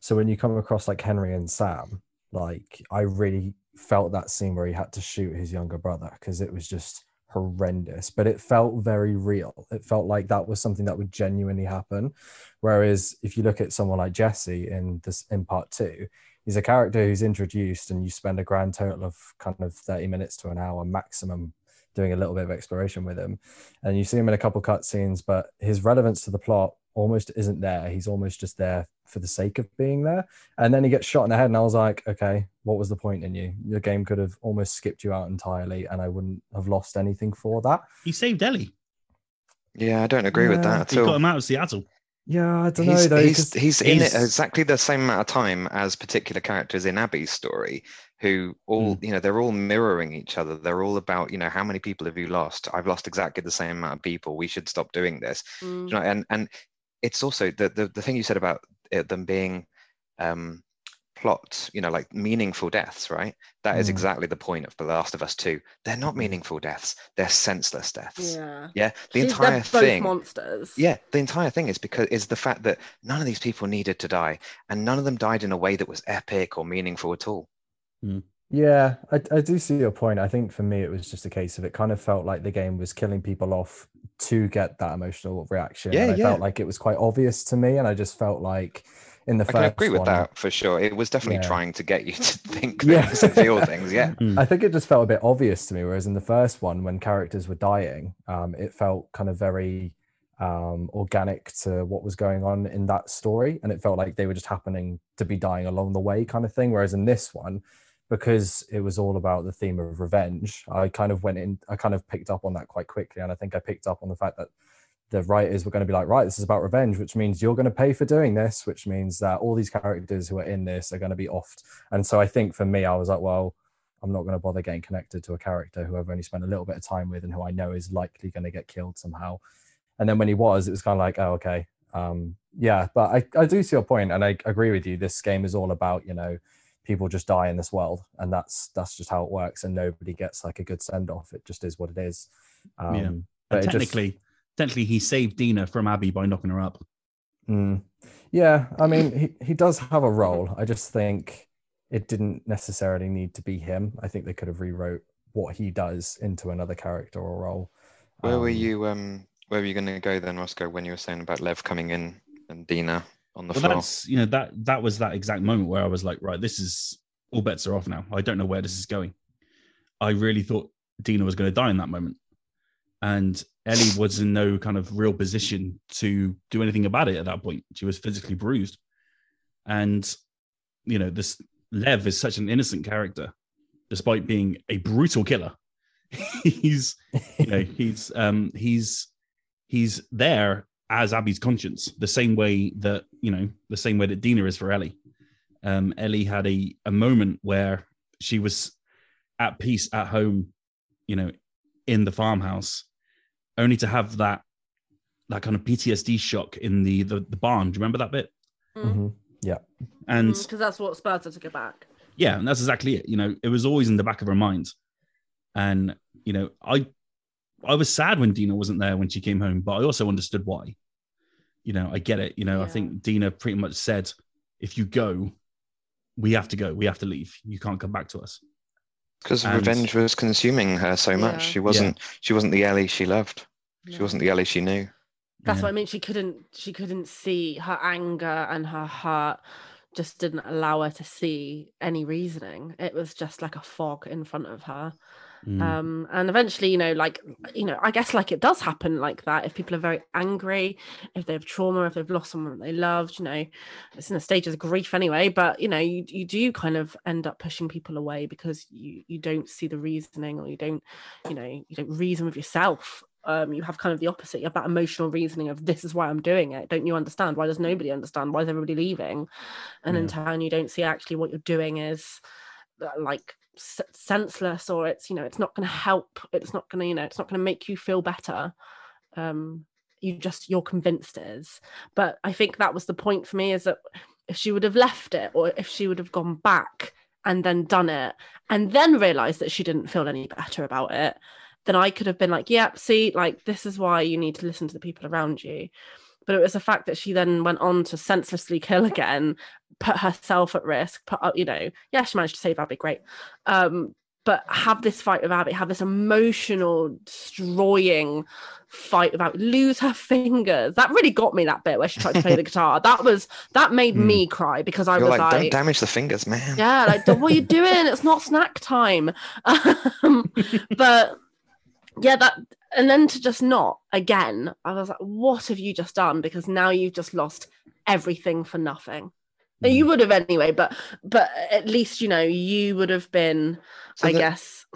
so when you come across like Henry and Sam, like I really felt that scene where he had to shoot his younger brother because it was just horrendous, but it felt very real. It felt like that was something that would genuinely happen. Whereas if you look at someone like Jesse in this in part two, he's a character who's introduced and you spend a grand total of kind of 30 minutes to an hour maximum doing a little bit of exploration with him. And you see him in a couple cutscenes, but his relevance to the plot almost isn't there. He's almost just there for the sake of being there. And then he gets shot in the head, and I was like, okay, what was the point in you? Your game could have almost skipped you out entirely, and I wouldn't have lost anything for that. He saved Ellie. Yeah, I don't agree with that at He got him out of Seattle. Yeah, I don't know He's, though. he's, 'cause- he's in it exactly the same amount of time as particular characters in Abby's story, who all, Hmm. you know, they're all mirroring each other. They're all about, you know, how many people have you lost? I've lost exactly the same amount of people. We should stop doing this. Mm. you know, and and it's also the the, the thing you said about it, them being um plot you know like meaningful deaths right? That is Mm. exactly the point of the last of us 2 they're not meaningful deaths. They're senseless deaths. Yeah. yeah? The She's- entire thing monsters. yeah the entire thing is because is the fact that none of these people needed to die and none of them died in a way that was epic or meaningful at all Yeah, I, I do see your point. I think for me, it was just a case of it kind of felt like the game was killing people off to get that emotional reaction. Yeah, and I yeah. felt like it was quite obvious to me, and I just felt like in the i first can agree with one, that for sure it was definitely Yeah. trying to get you to think Yeah. things and feel things yeah I think it just felt a bit obvious to me. Whereas in the first one, when characters were dying, um, it felt kind of very um, organic to what was going on in that story, and it felt like they were just happening to be dying along the way, kind of thing. Whereas in this one, because it was all about the theme of revenge, I kind of went in. I kind of picked up on that quite quickly, and I think I picked up on the fact that the writers were going to be like, right, this is about revenge, which means you're going to pay for doing this, which means that all these characters who are in this are going to be offed. And so I think for me, I was like, well, I'm not going to bother getting connected to a character who I've only spent a little bit of time with and who I know is likely going to get killed somehow. And then when he was, it was kind of like, oh, okay. Um, yeah, but I, I do see your point, and I agree with you. This game is all about, you know, people just die in this world, and that's that's just how it works, and nobody gets like a good send off. It just is what it is. Um, Yeah. but And it just- technically, technically, he saved Dina from Abby by knocking her up. Mm. Yeah, I mean, he, he does have a role. I just think it didn't necessarily need to be him. I think they could have rewrote what he does into another character or role. Where were Um, you? Um, where were you going to go then, Rossko? When you were saying about Lev coming in and Dina on the Well, floor? that's you know that that was that exact moment where I was like, right, this is all bets are off now. I don't know where this is going. I really thought Dina was going to die in that moment, and Ellie was in no kind of real position to do anything about it at that point. She was physically bruised, and you know this Lev is such an innocent character, despite being a brutal killer. he's you know he's um he's he's there as Abby's conscience, the same way that you know the same way that Dina is for Ellie. Um, Ellie had a a moment where she was at peace at home, you know, in the farmhouse, only to have that that kind of PTSD shock in the the, the barn. Do you remember that bit? Mhm. And because that's what spurred her to go back. yeah, and that's exactly it. You know, it was always in the back of her mind. And, you know, I I was sad when Dina wasn't there when she came home, but I also understood why. You know, I get it. You know, I think Dina pretty much said, if you go, we have to go. We have to leave. You can't come back to us. Because revenge was consuming her so much. Yeah. She wasn't. She wasn't the Ellie she loved. She wasn't the Ellie she knew. That's Yeah. what I mean. She couldn't. She couldn't see her anger and her heart. Just didn't allow her to see any reasoning. It was just like a fog in front of her. Mm. um and eventually you know like you know i guess like it does happen like that if people are very angry if they have trauma if they've lost someone they loved you know it's in a stage of grief anyway. But you know you, you do kind of end up pushing people away because you you don't see the reasoning or you don't you know you don't reason with yourself. Um you have kind of the opposite. You have that emotional reasoning of this is why i'm doing it. Don't you understand? Why does nobody understand? Why is everybody leaving? And in turn you don't see actually what you're doing is uh, like s- senseless or it's you know it's not going to help it's not going to you know it's not going to make you feel better. Um you just you're convinced it is. But i think that was the point for me is that if she would have left it or if she would have gone back and then done it and then realized that she didn't feel any better about it then i could have been like yeah see like this is why you need to listen to the people around you but it was the fact that she then went on to senselessly kill again put herself at risk put up you know yeah she managed to save abby great. Um but have this fight with abby have this emotional destroying fight with abby lose her fingers. That really got me that bit where she tried to play the guitar. That was that made Hmm. me cry because i You're was like, like, don't damage the fingers, man. yeah like what are you doing? It's not snack time. Um, but yeah that and then to just not again i was like what have you just done because now you've just lost everything for nothing Mm. you would have anyway but but at least you know you would have been So i the- guess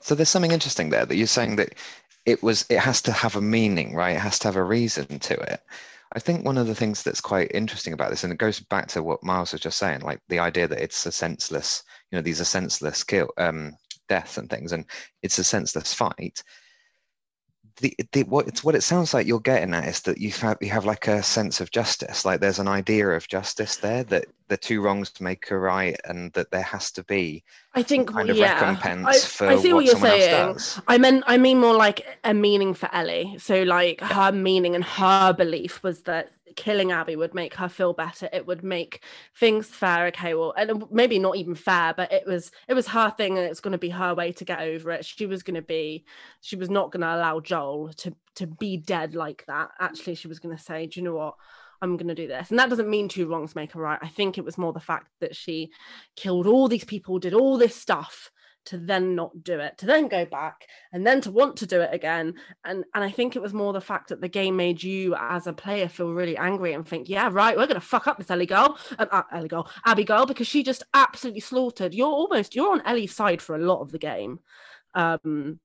So there's something interesting there that you're saying that it was it has to have a meaning, right? It has to have a reason to it. I think one of the things that's quite interesting about this, and it goes back to what Miles was just saying, like the idea that it's a senseless, you know, these are senseless kill, um, deaths and things, and it's a senseless fight. The, the what it's what it sounds like you're getting at is that you have you have like a sense of justice, like there's an idea of justice there that the two wrongs make a right, and that there has to be i think kind of yeah recompense I, for I see what, what, you're saying. I meant I mean more like a meaning for Ellie. So like her meaning and her belief was that killing Abby would make her feel better. It would make things fair. Okay, well, and um, maybe not even fair, but it was it was her thing, and it's going to be her way to get over it. She was going to be, she was not going to allow Joel to to be dead like that. Actually, she was going to say, do you know what? I'm going to do this. And that doesn't mean two wrongs make a right. I think it was more the fact that she killed all these people, did all this stuff to then not do it, to then go back and then to want to do it again. And and I think it was more the fact that the game made you as a player feel really angry and think, yeah, right, we're gonna fuck up this Ellie girl, um, uh, Ellie girl, Abby girl, because she just absolutely slaughtered. You're almost you're on Ellie's side for a lot of the game. Um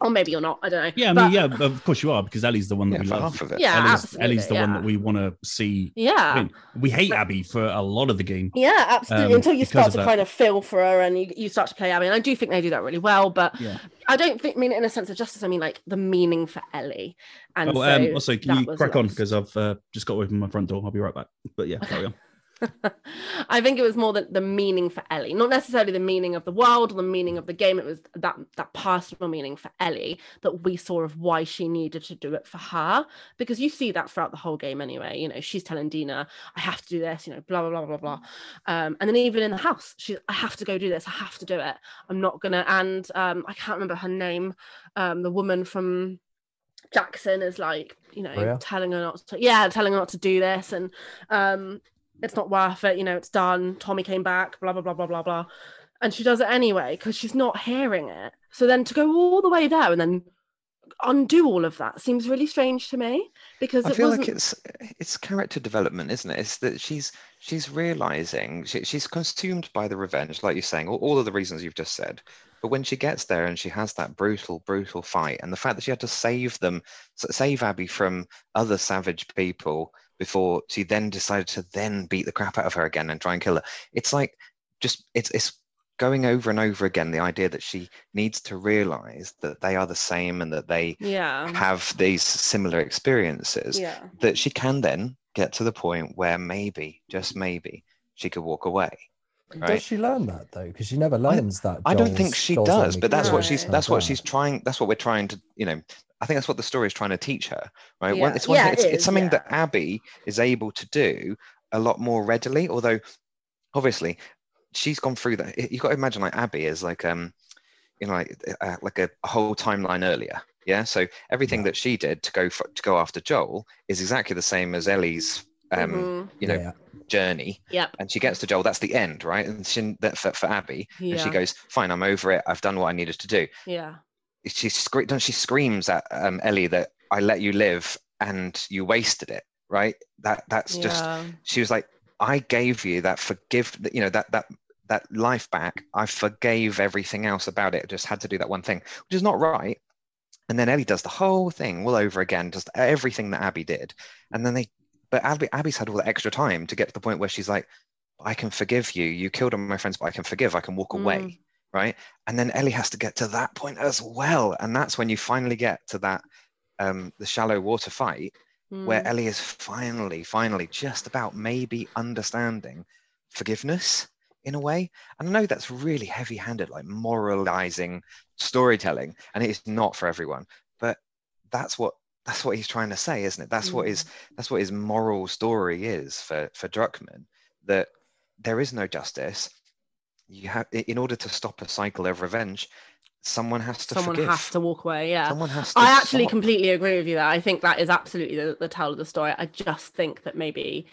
or maybe you're not. I don't know. Yeah, I But- mean, yeah, of course you are because Ellie's the one that Yeah, we for love. half of it. Yeah, Ellie's, absolutely. Ellie's the one that we want to see. Yeah. I mean, we hate Abby for a lot of the game. Yeah, absolutely. um, Until you start to that. kind of feel for her and you, you start to play Abby. And I do think they do that really well, but Yeah. I don't think mean it in a sense of justice. I mean like the meaning for Ellie. And Oh, so um, also, can you was crack on because I've uh, just got away from my front door. I'll be right back. But yeah, carry on. I think it was more the, the meaning for Ellie, not necessarily the meaning of the world or the meaning of the game. It was that that personal meaning for Ellie that we saw of why she needed to do it for her. Because you see that throughout the whole game anyway. You know, she's telling Dina, I have to do this, you know, blah blah blah blah blah. Um, and then even in the house, she I have to go do this, I have to do it. I'm not gonna and um I can't remember her name, um, the woman from Jackson is like, you know, Maria? telling her not to, yeah, telling her not to do this, and um, it's not worth it. You know, it's done. Tommy came back. Blah blah blah blah blah blah, and she does it anyway because she's not hearing it. So then to go all the way there and then undo all of that seems really strange to me because I feel wasn't. like it's it's character development, isn't it? It's that she's she's realizing she, she's consumed by the revenge, like you're saying, all, all of the reasons you've just said. But when she gets there and she has that brutal, brutal fight, and the fact that she had to save them, save Abby from other savage people before she then decided to then beat the crap out of her again and try and kill her, it's like just it's it's going over and over again the idea that she needs to realize that they are the same and that they yeah. have these similar experiences Yeah. that she can then get to the point where maybe, just maybe, she could walk away. Right. Does she learn that though? Because she never learns that. I don't think she Joel's does, but that's kid what she's that's what she's trying. That's what we're trying to, you know. I think that's what the story is trying to teach her, right? One, Yeah. it's one Yeah, thing, it it's, it's something yeah. that Abby is able to do a lot more readily. Although, obviously, she's gone through that. You've got to imagine like Abby is like um, you know, like uh, like a, a whole timeline earlier. Yeah. So everything Yeah. that she did to go for, to go after Joel is exactly the same as Ellie's um, Mhm. you know, Yeah. journey. Yep. And she gets to Joel. That's the end, right? And she that for, for Abby, Yeah. and she goes, "Fine, I'm over it. I've done what I needed to do." yeah. She scre- don't she screams at um, Ellie that I let you live and you wasted it, right? That that's just she was like, I gave you that forgive, you know, that that that life back. I forgave everything else about it. Just had to do that one thing, which is not right. And then Ellie does the whole thing all over again, just everything that Abby did. And then they, but Abby, Abby's had all the extra time to get to the point where she's like, I can forgive you. You killed all my friends, but I can forgive. I can walk away Mm. Right? And then Ellie has to get to that point as well, and that's when you finally get to that um, the shallow water fight where Mm. Ellie is finally, finally just about maybe understanding forgiveness in a way. And I know that's really heavy-handed, like moralizing storytelling, and it is not for everyone, but that's what that's what he's trying to say, isn't it? That's what his that's what his moral story is for for Druckmann that there is no justice. You have in order to stop a cycle of revenge, someone has to Someone forgive. has to walk away. Yeah. Someone has to. I actually stop. completely agree with you there. I think that is absolutely the, the tell of the story. I just think that maybe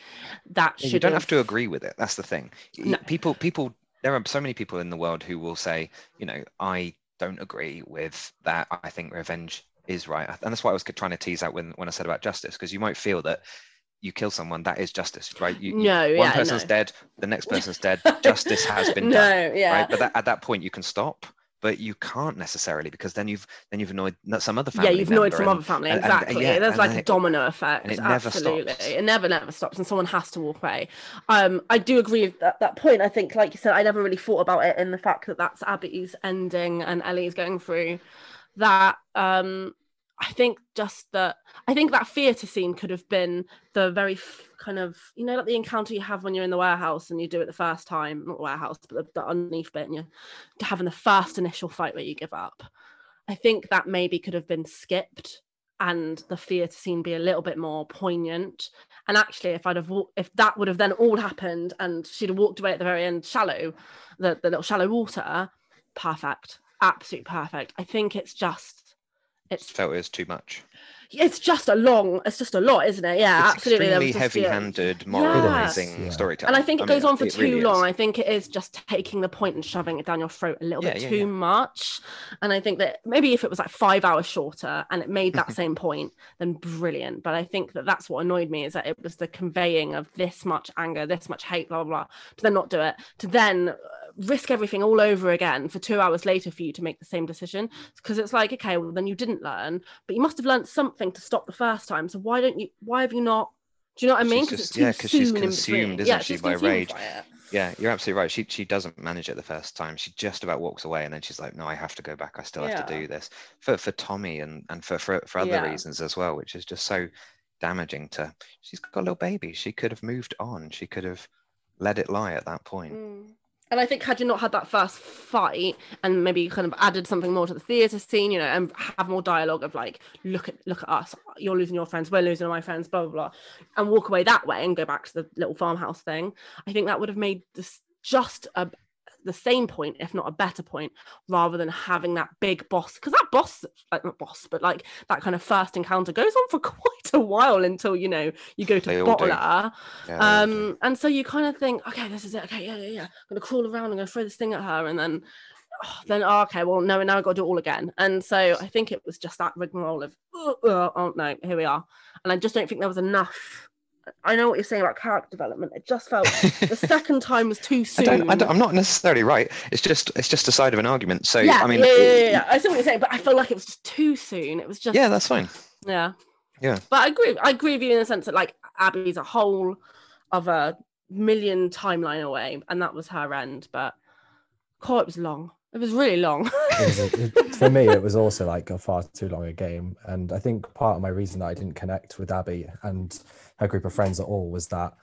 that should you don't have to agree with it. That's the thing. No. People, people. There are so many people in the world who will say, you know, I don't agree with that. I think revenge is right, and that's why I was trying to tease out when when I said about justice, because you might feel that you kill someone, that is justice, right? You, you- No, one yeah, person's no. dead, the next person's dead. Justice has been no, done. yeah. right? But that, at that point, you can stop, but you can't necessarily because then you've then you've annoyed some other family. yeah, you've annoyed some and- other family. and- and- exactly. yeah, There's like a it- domino effect. and it never absolutely. stops. It never, never stops. And someone has to walk away. Um, I do agree with that, that point. I think, like you said, I never really thought about it in the fact that that's Abby's ending and Ellie's going through that. Um, I think just that I think that theatre scene could have been the very f- kind of you know like the encounter you have when you're in the warehouse and you do it the first time, not the warehouse, but the, the underneath bit, and you're having the first initial fight where you give up. I think that maybe could have been skipped and the theatre scene be a little bit more poignant. And actually, if I'd have if that would have then all happened and she'd have walked away at the very end, shallow, the, the little shallow water, perfect, absolutely perfect. I think it's just it's felt it was too much. it's just a long it's just a lot isn't it yeah it's absolutely extremely was just, yeah. heavy-handed, moralizing Yeah. storytelling. and I think it I mean, goes on for too really long. is. I think it is just taking the point and shoving it down your throat a little Yeah, bit yeah, too much. And I think that maybe if it was like five hours shorter and it made that same point, then brilliant. But I think that that's what annoyed me is that it was the conveying of this much anger, this much hate, blah blah blah, to then not do it, to then risk everything all over again for two hours later for you to make the same decision because it's like okay well then you didn't learn but you must have learned something to stop the first time so why don't you why have you not do you know what i mean because just- yeah, 'cause she's consumed, isn't yeah, she, by rage. by. Yeah, you're absolutely right. She she doesn't manage it the first time. She just about walks away, and then she's like, "No, I have to go back. I still have to do this for for Tommy and and for for, for other Yeah. reasons as well, which is just so damaging to. She's got a little baby. She could have moved on. She could have let it lie at that point. Mm. And I think had you not had that first fight and maybe kind of added something more to the theatre scene, you know, and have more dialogue of like, look at look at us, you're losing your friends, we're losing my friends, blah blah blah, and walk away that way and go back to the little farmhouse thing. I think that would have made this just a the same point, if not a better point, rather than having that big boss. Because that boss, like not boss, but like that kind of first encounter goes on for quite a while until you know you go to They all do. bottle her. Yeah, they all do. Um, and so you kind of think, okay, this is it. Okay, yeah, yeah, yeah. I'm gonna crawl around. I'm gonna throw this thing at her, and then, oh, then oh, okay, well, no, now I got to do it all again. And so I think it was just that rigmarole of, oh, oh, oh no, here we are. And I just don't think there was enough. I know what you're saying about character development. It just felt the second time was too I soon. don't, I don't, I'm not necessarily right. It's just it's just a side of an argument. So yeah, I mean, yeah, yeah, yeah, yeah. I see what you're saying, but I feel like it was just too soon. It was just yeah, that's fine. yeah. Yeah. But I agree. I agree with you in the sense that like Abby's a whole other million timeline away, and that was her end. But God, it was long. It was really long. It was a- it- for me, it was also like a far too long a game. And I think part of my reason that I didn't connect with Abby and her group of friends at all was that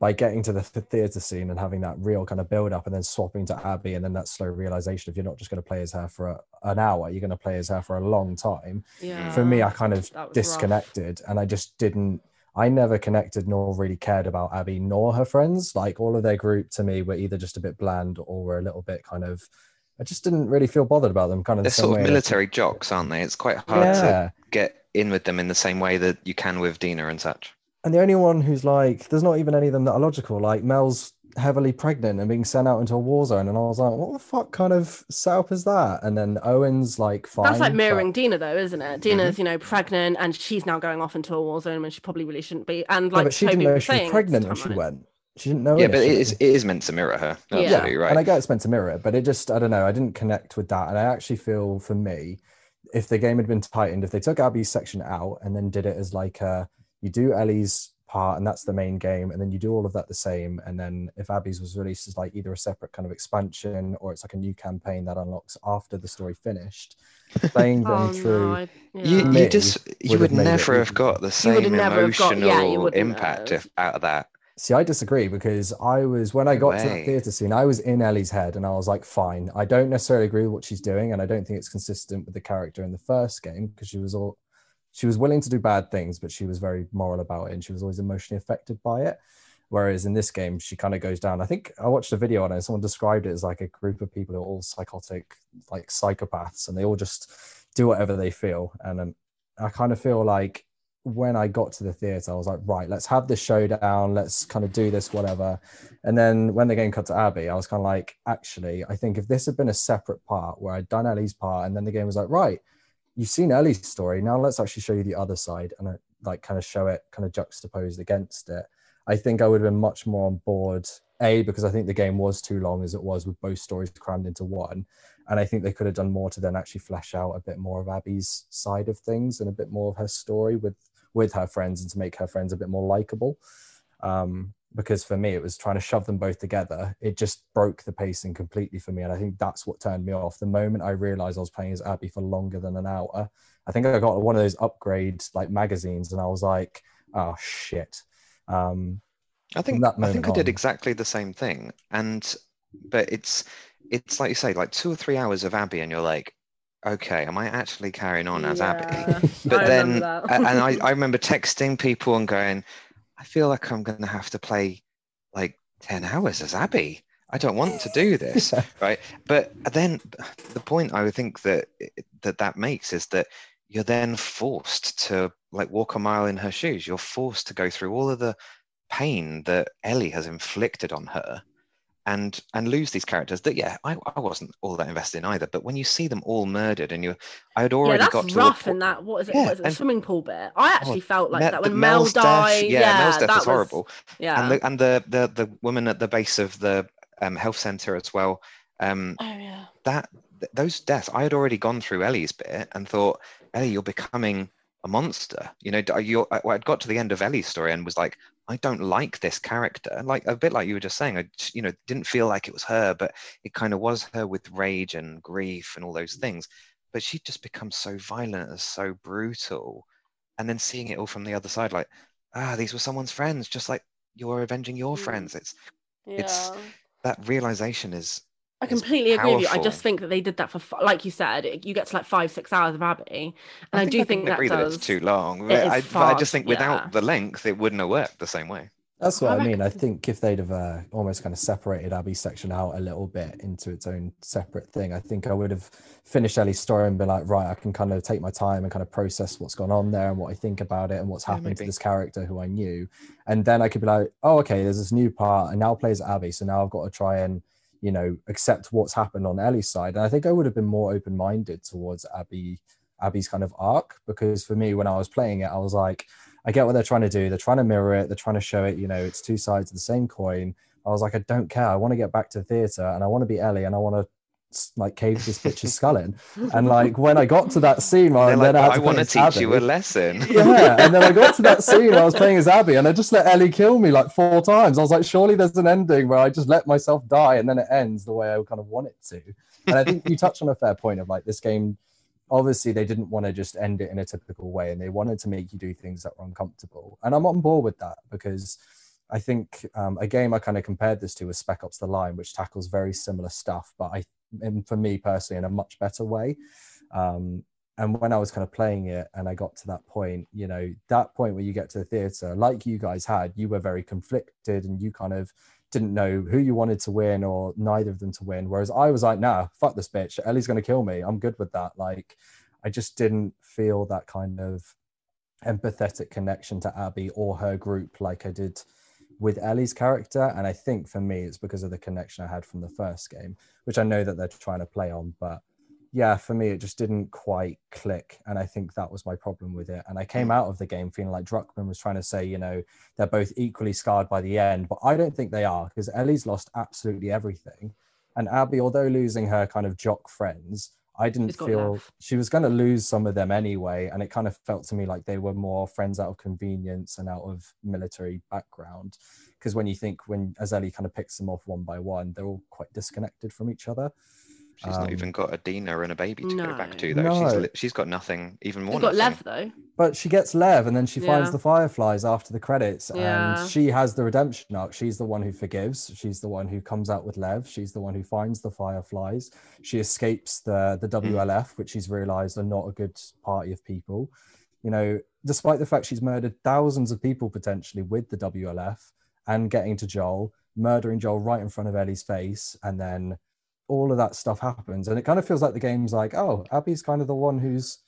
by getting to the theatre scene and having that real kind of build up and then swapping to Abby and then that slow realization of you're not just going to play as her for a, an hour, you're going to play as her for a long time. yeah. For me, I kind of that was rough. disconnected and I just didn't. I never connected nor really cared about Abby nor her friends. Like all of their group to me were either just a bit bland or were a little bit kind of. I just didn't really feel bothered about them. Kind of They're the sort of way that- military jocks, aren't they? It's quite hard to get in with them in the same way that you can with Dina and such. And the only one who's like, there's not even any of them that are logical. Like Mel's heavily pregnant and being sent out into a war zone, and I was like, what the fuck kind of setup is that? And then Owen's like, fine. That's like but- mirroring Dina, though, isn't it? Mm-hmm. Dina's, you know, pregnant and she's now going off into a war zone when she probably really shouldn't be. And Yeah, like, but she Toby didn't know was she was pregnant it's when she timeline. went. She didn't know. yeah, but it initially. is it is meant to mirror her. Yeah. Right. And I get it's meant to mirror it, but it just I don't know. I didn't connect with that, and I actually feel for me, if the game had been tightened, if they took Abby's section out and then did it as like a you do Ellie's part and that's the main game, and then you do all of that the same, and then if Abby's was released as like either a separate kind of expansion or it's like a new campaign that unlocks after the story finished, playing them Oh, through. no, I, yeah. you, you just you would would have never have got the same would have never have got- emotional yeah, impact if, out of that. See, I disagree because I was when I No got to the theatre scene, I was in Ellie's head and I was like, fine. I don't necessarily agree with what she's doing, and I don't think it's consistent with the character in the first game because she was all she was willing to do bad things, but she was very moral about it and she was always emotionally affected by it. Whereas in this game, she kind of goes down. I think I watched a video on it. Someone described it as like a group of people who are all psychotic, like psychopaths, and they all just do whatever they feel. And um, I kind of feel like when I got to the theater, I was like, right, let's have this showdown. Let's kind of do this, whatever. And then when the game cut to Abby, I was kind of like, actually, I think if this had been a separate part where I'd done Ellie's part, and then the game was like, right, you've seen Ellie's story. Now let's actually show you the other side and uh, like kind of show it kind of juxtaposed against it. I think I would have been much more on board. A, because I think the game was too long as it was with both stories crammed into one. And I think they could have done more to then actually flesh out a bit more of Abby's side of things and a bit more of her story with with her friends and to make her friends a bit more likable. Um, because for me, it was trying to shove them both together. It just broke the pacing completely for me. And I think that's what turned me off. The moment I realized I was playing as Abby for longer than an hour, I think I got one of those upgrade like magazines and I was like, oh shit. Um, I think that I think I did exactly the same thing. And but it's it's like you say, like two or three hours of Abby, and you're like, okay, am I actually carrying on as Abby? But I then, remember a- that. and I, I remember texting people and going, I feel like I'm going to have to play like 10 hours as Abby. I don't want to do this. right. But then the point I would think that that that makes is that you're then forced to like walk a mile in her shoes. You're forced to go through all of the pain that Ellie has inflicted on her and and lose these characters that yeah I, I wasn't all that invested in either but when you see them all murdered and you I had yeah, already that's got to rough the in that. What is it? Yeah, what is it? And- swimming pool bit. I actually felt like that when Mel death- died. yeah, Yeah, Mel's death that is was horrible Yeah, and the and the, the the woman at the base of the um, health center as well Um, Oh yeah. that th- those deaths, I had already gone through Ellie's bit and thought, Ellie, you're becoming a monster. You know, you're, I, I'd got to the end of Ellie's story and was like, I don't like this character. Like a bit like you were just saying, I, you know, didn't feel like it was her, but it kind of was her with rage and grief and all those things. But she just becomes so violent and so brutal. And then seeing it all from the other side, like, ah, these were someone's friends, just like you're avenging your Mm. friends. It's Yeah. It's- that realization is I completely agree with you. I just think that they did that for, like you said, it- you get to like five, six hours of Abby, and I, do can think that agree does. it's too long. it But is I, but I just think without yeah. the length, it wouldn't have worked the same way. That's what I I, mean. I think if they'd have uh, almost kind of separated Abby's section out a little bit into its own separate thing, I think I would have finished Ellie's story and been like, right, I can kind of take my time and kind of process what's gone on there and what I think about it and what's Yeah, happened to this character who I knew. And then I could be like, oh, okay, there's this new part and now plays Abby. So now I've got to try and, you know, accept what's happened on Ellie's side. And I think I would have been more open minded towards Abby. Abby's kind of arc because for me when I was playing it I was like I get what they're trying to do. They're trying to mirror it. They're trying to show it. You know, it's two sides of the same coin. I was like, I don't care. I want to get back to theater, and I want to be Ellie, and I want to like cave this bitch's skull in. And like when I got to that scene, where like, then I, "But I want to play as teach you a lesson. yeah, and then I got to that scene I was playing as Abby, and I just let Ellie kill me like four times. I was like, surely there's an ending where I just let myself die, and then it ends the way I kind of want it to. And I think you touched on a fair point of like this game. Obviously, they didn't want to just end it in a typical way, and they wanted to make you do things that were uncomfortable. And I'm on board with that because I think um, a game I kind of compared this to was Spec Ops: The Line, which tackles very similar stuff, but I, and for me personally, in a much better way. Um, and when I was kind of playing it and I got to that point, you know, that point where you get to the theater, like you guys had, you were very conflicted and you kind of didn't know who you wanted to win or neither of them to win. Whereas I was like, nah, fuck this bitch. Ellie's going to kill me. I'm good with that. Like, I just didn't feel that kind of empathetic connection to Abby or her group like I did with Ellie's character. And I think for me, it's because of the connection I had from the first game, which I know that they're trying to play on. But yeah, for me, it just didn't quite click. And I think that was my problem with it. And I came mm. out of the game feeling like Druckmann was trying to say, you know, they're both equally scarred by the end. But I don't think they are because Ellie's lost absolutely everything. And Abby, although losing her kind of jock friends, I didn't feel she was going to lose some of them anyway. And it kind of felt to me like they were more friends out of convenience and out of military background. Because when you think, when as Ellie kind of picks them off one by one, they're all quite disconnected from each other. She's not Um, even got a Dina and a baby to go back to though. No. li- she's got nothing, even more. You've got nothing. Lev though. But she gets Lev and then she finds the fireflies after the credits. Yeah. And she has the redemption arc. She's the one who forgives. She's the one who comes out with Lev. She's the one who finds the fireflies. She escapes the, the WLF, which she's realized are not a good party of people. You know, despite the fact she's murdered thousands of people potentially with the WLF and getting to Joel, murdering Joel right in front of Ellie's face, and then all of that stuff happens. And it kind of feels like the game's like, oh, Abby's kind of the one who's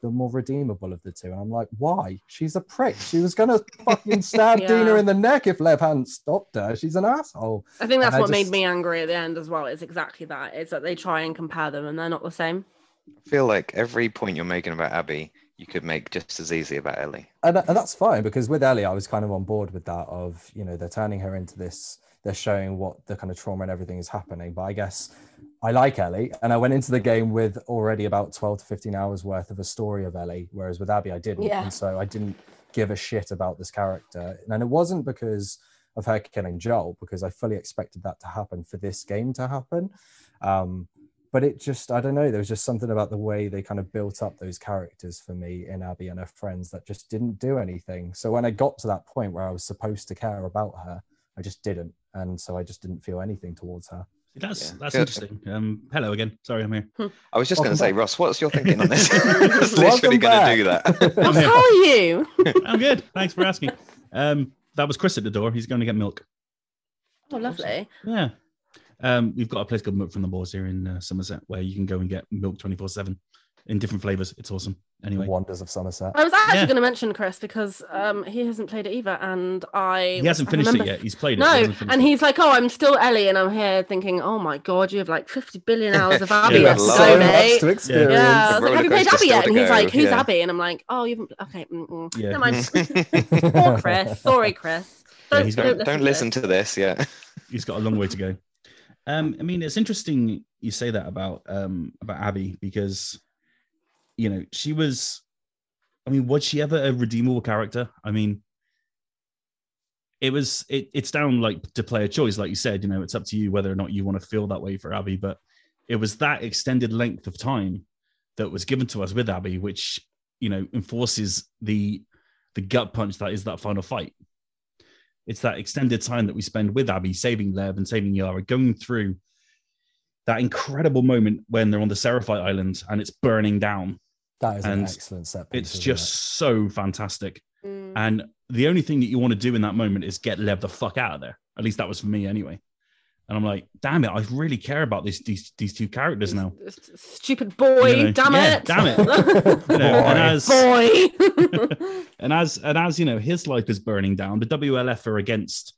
the more redeemable of the two. And I'm like, why? She's a prick. She was gonna fucking stab Dina in the neck if Lev hadn't stopped her. She's an asshole. I think that's And I what made me angry at the end as well. It's exactly that. It's that they try and compare them and they're not the same. I feel like every point you're making about Abby, you could make just as easy about Ellie. And, and that's fine because with Ellie, I was kind of on board with that of, you know, they're turning her into this, they're showing what the kind of trauma and everything is happening. But I guess I like Ellie. And I went into the game with already about 12 to 15 hours worth of a story of Ellie, whereas with Abby, I didn't. Yeah. And so I didn't give a shit about this character. And it wasn't because of her killing Joel, because I fully expected that to happen for this game to happen. Um, but it just, I don't know, there was just something about the way they kind of built up those characters for me in Abby and her friends that just didn't do anything. So when I got to that point where I was supposed to care about her, I just didn't. And so I just didn't feel anything towards her. That's Yeah. that's Good. interesting. Um, hello again. Sorry, I'm here. I was just going to say. Ross, what's your thinking on this? I was literally Welcome going to do back. that. Ross, here. how are you? I'm good. Thanks for asking. Um, that was Chris at the door. He's going to get milk. Oh, lovely. Yeah. Um, we've got a place called Milk from the Boars here in uh, Somerset where you can go and get milk 24 7 in different flavors. It's awesome. Anyway, Wonders of Somerset. I was actually Yeah. going to mention Chris because um, he hasn't played it either, and I he hasn't I finished it yet. He's played it. but he No, and it. he's like, "Oh, I'm still Ellie," and I'm here thinking, "Oh my god, you have like 50 billion hours of Abby Yeah, left to lot. go, So much mate." to experience. Yeah, I was like, "Have you played rollercoaster's Abby yet?" And he's like, "Who's yeah. Abby?" And I'm like, "Oh, you haven't." Okay, mm-mm. Yeah. never mind. Poor Chris. Sorry, Chris. Yeah, Don't, he's don't, don't, don't listen to this. Yeah. He's got a long way to go. Um, I mean, it's interesting you say that about um about Abby because you know she was. I mean, was she ever a redeemable character? I mean, it was. It, it's down like to player choice, like you said. You know, it's up to you whether or not you want to feel that way for Abby. But it was that extended length of time that was given to us with Abby, which you know enforces the the gut punch that is that final fight. It's that extended time that we spend with Abby, saving Lev and saving Yara, going through that incredible moment when they're on the Seraphite Island and it's burning down. That is an excellent set piece. It's isn't just so fantastic. Mm. And the only thing that you want to do in that moment is get Lev the fuck out of there. At least that was for me anyway. And I'm like, damn it, I really care about these these these two characters now. S- s- Stupid boy, You know, damn yeah, it. damn it. You know, and as boy. and as and as you know, his life is burning down. The WLF are against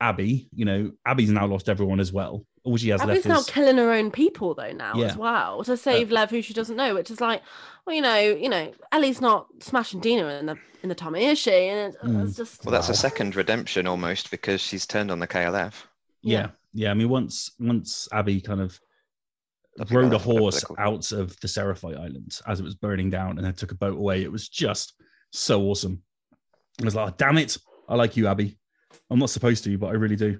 Abby. You know, Abby's now lost everyone as well. All she has Abby's left now is killing her own people though now Yeah. Uh, as well to save Lev who she doesn't know, which is like, well, you know, you know, Ellie's not smashing Dina in the in the tummy, is she? And it's, Mm. it's just Well, that's a second redemption almost because she's turned on the KLF. yeah, Yeah. yeah. I mean, once once Abby kind of I think rode a that's horse they're out of the Seraphite Islands as it was burning down and then took a boat away. It was just so awesome. I was like, damn it, I like you, Abby. I'm not supposed to, but I really do.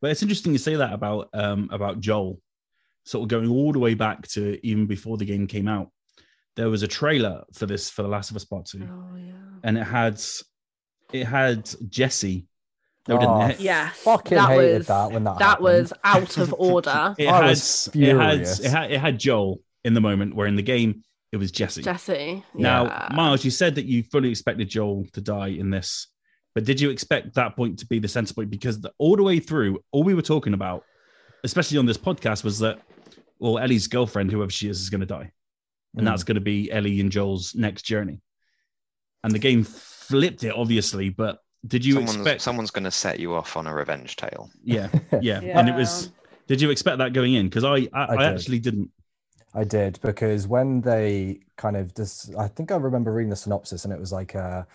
But it's interesting you say that about um about Joel, sort of going all the way back to even before the game came out. There was a trailer for this for The Last of Us Part Two, Oh yeah. and it had it had Jesse. No, Oh, didn't. It- Yeah. Fucking that hated was that when that that happened. was out of order. It I had, was it had furious. it had it had Joel in the moment where in the game it was Jesse. Jesse. Now, yeah. Miles, you said that you fully expected Joel to die in this, but did you expect that point to be the center point? Because the, all the way through, all we were talking about, especially on this podcast, was that well, Ellie's girlfriend, whoever she is, is going to die, and Mm. that's going to be Ellie and Joel's next journey. And the game flipped it, obviously, but did you someone's, expect? someone's going to set you off on a revenge tale. Yeah, yeah, and it was. Did you expect that going in? Because I, I, I, I did. actually didn't. I did because when they kind of just, I think I remember reading the synopsis and it was like a,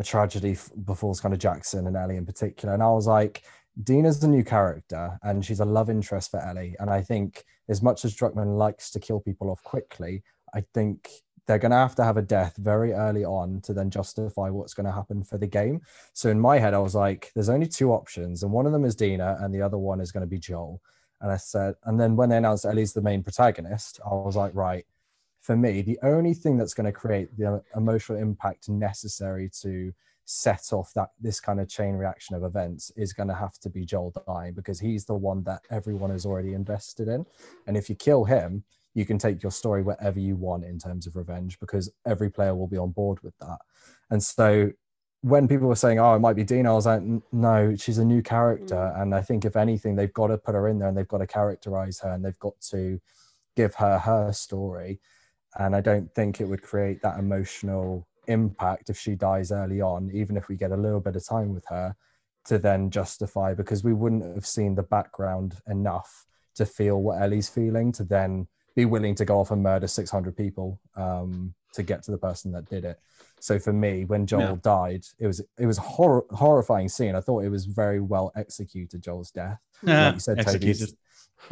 a tragedy befalls kind of Jackson and Ellie in particular. And I was like, Dina's a new character and she's a love interest for Ellie. And I think as much as Druckmann likes to kill people off quickly, I think they're going to have to have a death very early on to then justify what's going to happen for the game. So in my head, I was like, there's only two options, and one of them is Dina, and the other one is going to be Joel. And I said, and then when they announced Ellie's the main protagonist, I was like, right, for me, the only thing that's going to create the emotional impact necessary to set off that this kind of chain reaction of events is going to have to be Joel dying because he's the one that everyone is already invested in. And if you kill him, you can take your story wherever you want in terms of revenge because every player will be on board with that. And so when people were saying, "Oh, it might be Dina," I was like, "No, she's a new character." Mm. And I think if anything, they've got to put her in there and they've got to characterize her and they've got to give her her story. And I don't think it would create that emotional impact if she dies early on, even if we get a little bit of time with her to then justify because we wouldn't have seen the background enough to feel what Ellie's feeling to then be willing to go off and murder 600 people um, to get to the person that did it. So for me, when Joel Yeah. died, it was it was a hor- horrifying scene. I thought it was very well executed. Joel's death, like you said, Toby.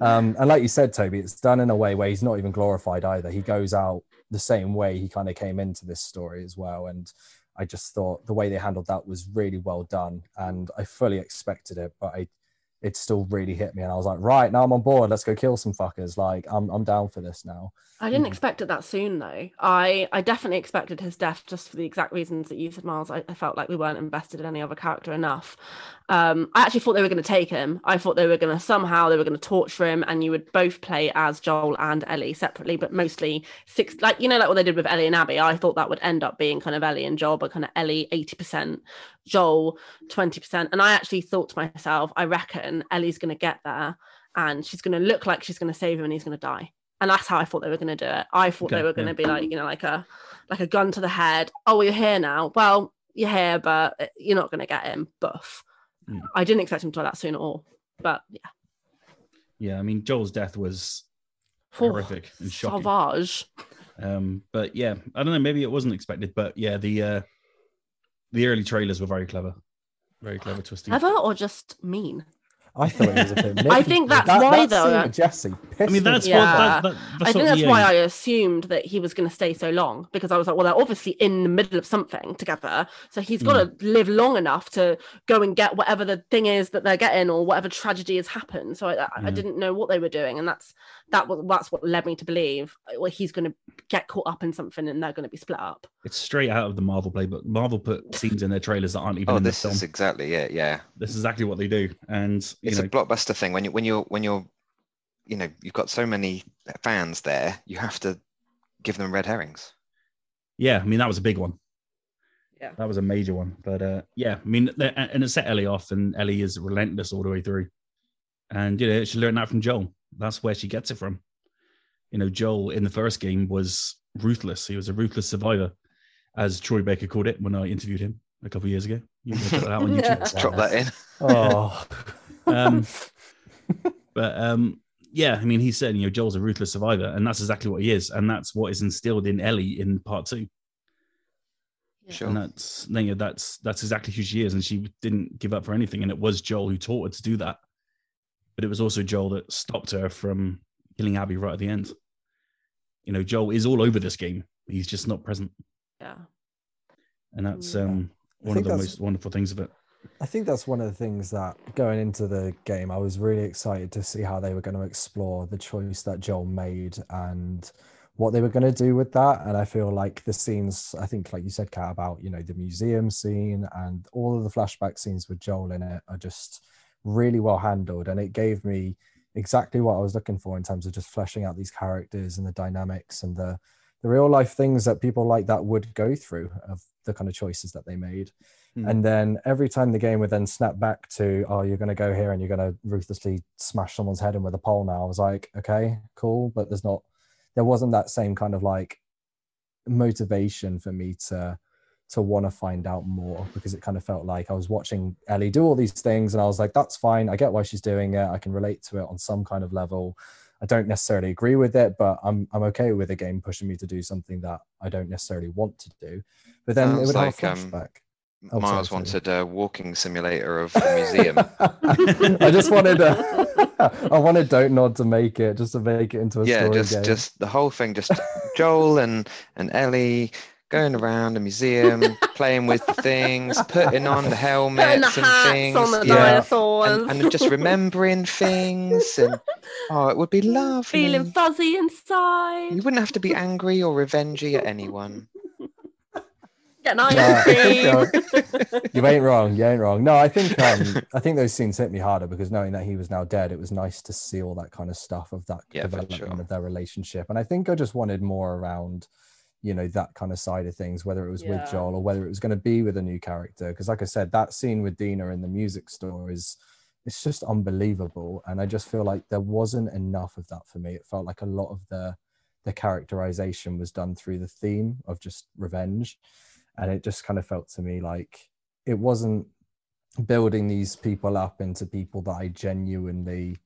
um, and like you said, Toby, it's done in a way where he's not even glorified either. He goes out the same way he kind of came into this story as well. And I just thought the way they handled that was really well done. And I fully expected it, but I it still really hit me. And I was like, right, now I'm on board. Let's go kill some fuckers. Like I'm I'm down for this now. I didn't Mhm. expect it that soon though. I I definitely expected his death just for the exact reasons that you said, Miles. I, I felt like we weren't invested in any other character enough. Um, I actually thought they were going to take him. I thought they were going to somehow they were going to torture him, and you would both play as Joel and Ellie separately, but mostly six like you know like what they did with Ellie and Abby. I thought that would end up being kind of Ellie and Joel, but kind of Ellie eighty percent, Joel twenty percent. And I actually thought to myself, I reckon Ellie's going to get there, and she's going to look like she's going to save him, and he's going to die and that's how I thought they were going to do it. I thought Okay, they were going yeah. to be like, you know, like a like a gun to the head. Oh, well, you're here now. Well, you're here, but uh, you're not going to get him. Buff. Mm. I didn't expect him to die that soon at all. But yeah, Yeah, I mean, Joel's death was Oh, horrific and shocking. Sauvage. Um, but yeah, I don't know. Maybe it wasn't expected, but yeah, the uh, the early trailers were very clever, very clever twisting. Clever or just mean? I thought it was a bit. I think nitpicky. that's why, that though, that- Jesse. I mean, that's Yeah. what that, that, that's I think that's why I assumed that he was going to stay so long because I was like, well, they're obviously in the middle of something together. So he's got Mm. to live long enough to go and get whatever the thing is that they're getting or whatever tragedy has happened. So I, I- I didn't know what they were doing. And that's that was that's what led me to believe uh, well, he's going to get caught up in something and they're going to be split up. It's straight out of the Marvel playbook. Marvel put scenes in their trailers that aren't even Oh, in the this film. is exactly it. Yeah, This is exactly what they do, and you it's know, a blockbuster thing. When you when you're when you're, you know, you've got so many fans there, you have to give them red herrings. yeah. I mean, that was a big one. Yeah. that was a major one. But uh, yeah, I mean, and it set Ellie off, and Ellie is relentless all the way through. And you know, she learned that from Joel. That's where she gets it from. You know, Joel in the first game was ruthless. He was a ruthless survivor, as Troy Baker called it when I interviewed him a couple of years ago. You can check that out on YouTube. Drop that in. Oh, Um, but um, yeah, I mean, he said, you know, Joel's a ruthless survivor, and that's exactly what he is, and that's what is instilled in Ellie in part two. Sure. And that's you know, that's that's exactly who she is, and she didn't give up for anything. And it was Joel who taught her to do that, but it was also Joel that stopped her from killing Abby right at the end. You know, Joel is all over this game; he's just not present, Yeah. and that's Yeah. um, one of the most wonderful things of it. I think that's one of the things that going into the game, I was really excited to see how they were going to explore the choice that Joel made and what they were going to do with that. And I feel like the scenes, I think, like you said, Kat, about you know the museum scene and all of the flashback scenes with Joel in it are just really well handled, and it gave me exactly what I was looking for in terms of just fleshing out these characters and the dynamics and the the real life things that people like that would go through of the kind of choices that they made. And then every time the game would then snap back to, oh, you're going to go here and you're going to ruthlessly smash someone's head in with a pole now. I was like, okay, cool. But there's not, there wasn't that same kind of like motivation for me to, to want to find out more because it kind of felt like I was watching Ellie do all these things and I was like, that's fine. I get why she's doing it. I can relate to it on some kind of level. I don't necessarily agree with it, but I'm I'm okay with a game pushing me to do something that I don't necessarily want to do. But then it Sounds would like, have a um, flashback. Oh, Miles sorry. wanted a walking simulator of the museum. I just wanted a, I wanted Don't Nod to make it, just to make it into a yeah, story just game. just the whole thing, just Joel and and Ellie going around the museum, playing with the things, putting on the Putting helmets the and things, on the yeah. dinosaurs. and, and just remembering things, and oh, it would be lovely. feeling fuzzy inside. You wouldn't have to be angry or revengey at anyone. Getting ice I cream. think, uh, you ain't wrong. You ain't wrong. No, I think um, I think those scenes hit me harder because knowing that he was now dead, it was nice to see all that kind of stuff of that Yeah, development sure. of their relationship. And I think I just wanted more around, you know, that kind of side of things, whether it was Yeah. with Joel or whether it was going to be with a new character. Because, like I said, that scene with Dina in the music store is it's just unbelievable. And I just feel like there wasn't enough of that for me. It felt like a lot of the the characterization was done through the theme of just revenge and it just kind of felt to me like it wasn't building these people up into people that I genuinely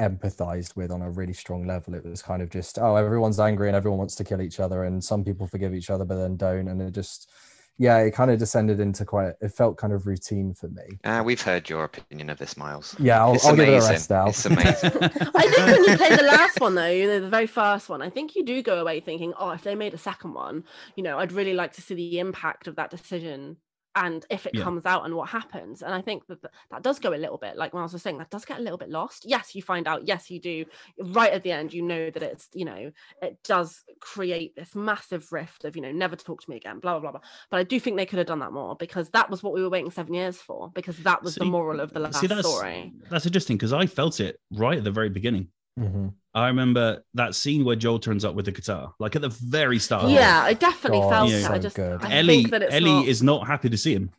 empathized with on a really strong level. It was kind of just, oh, everyone's angry and everyone wants to kill each other, and some people forgive each other but then don't. And it just, yeah, it kind of descended into quite, it felt kind of routine for me. Ah, we've heard your opinion of this, Miles. Yeah, I'll, It's I'll give it a rest now. It's amazing. I think when you play the last one though, you know, the very first one, I think you do go away thinking, oh, if they made a second one, you know, I'd really like to see the impact of that decision and if it Yeah. comes out and what happens. And I think that that does go a little bit, like Miles was saying, that does get a little bit lost. Yes, you find out. Yes, you do. Right at the end, you know that it's, you know, it does create this massive rift of, you know, never to talk to me again, blah, blah, blah, blah. But I do think they could have done that more because that was what we were waiting seven years for, because that was the moral of the last See, that's story. that's interesting because I felt it right at the very beginning. Mhm. I remember that scene where Joel turns up with the guitar, like at the very start. Oh, yeah, I definitely God, felt yeah. that. I just good. I Ellie, think that it's Ellie not- is not happy to see him.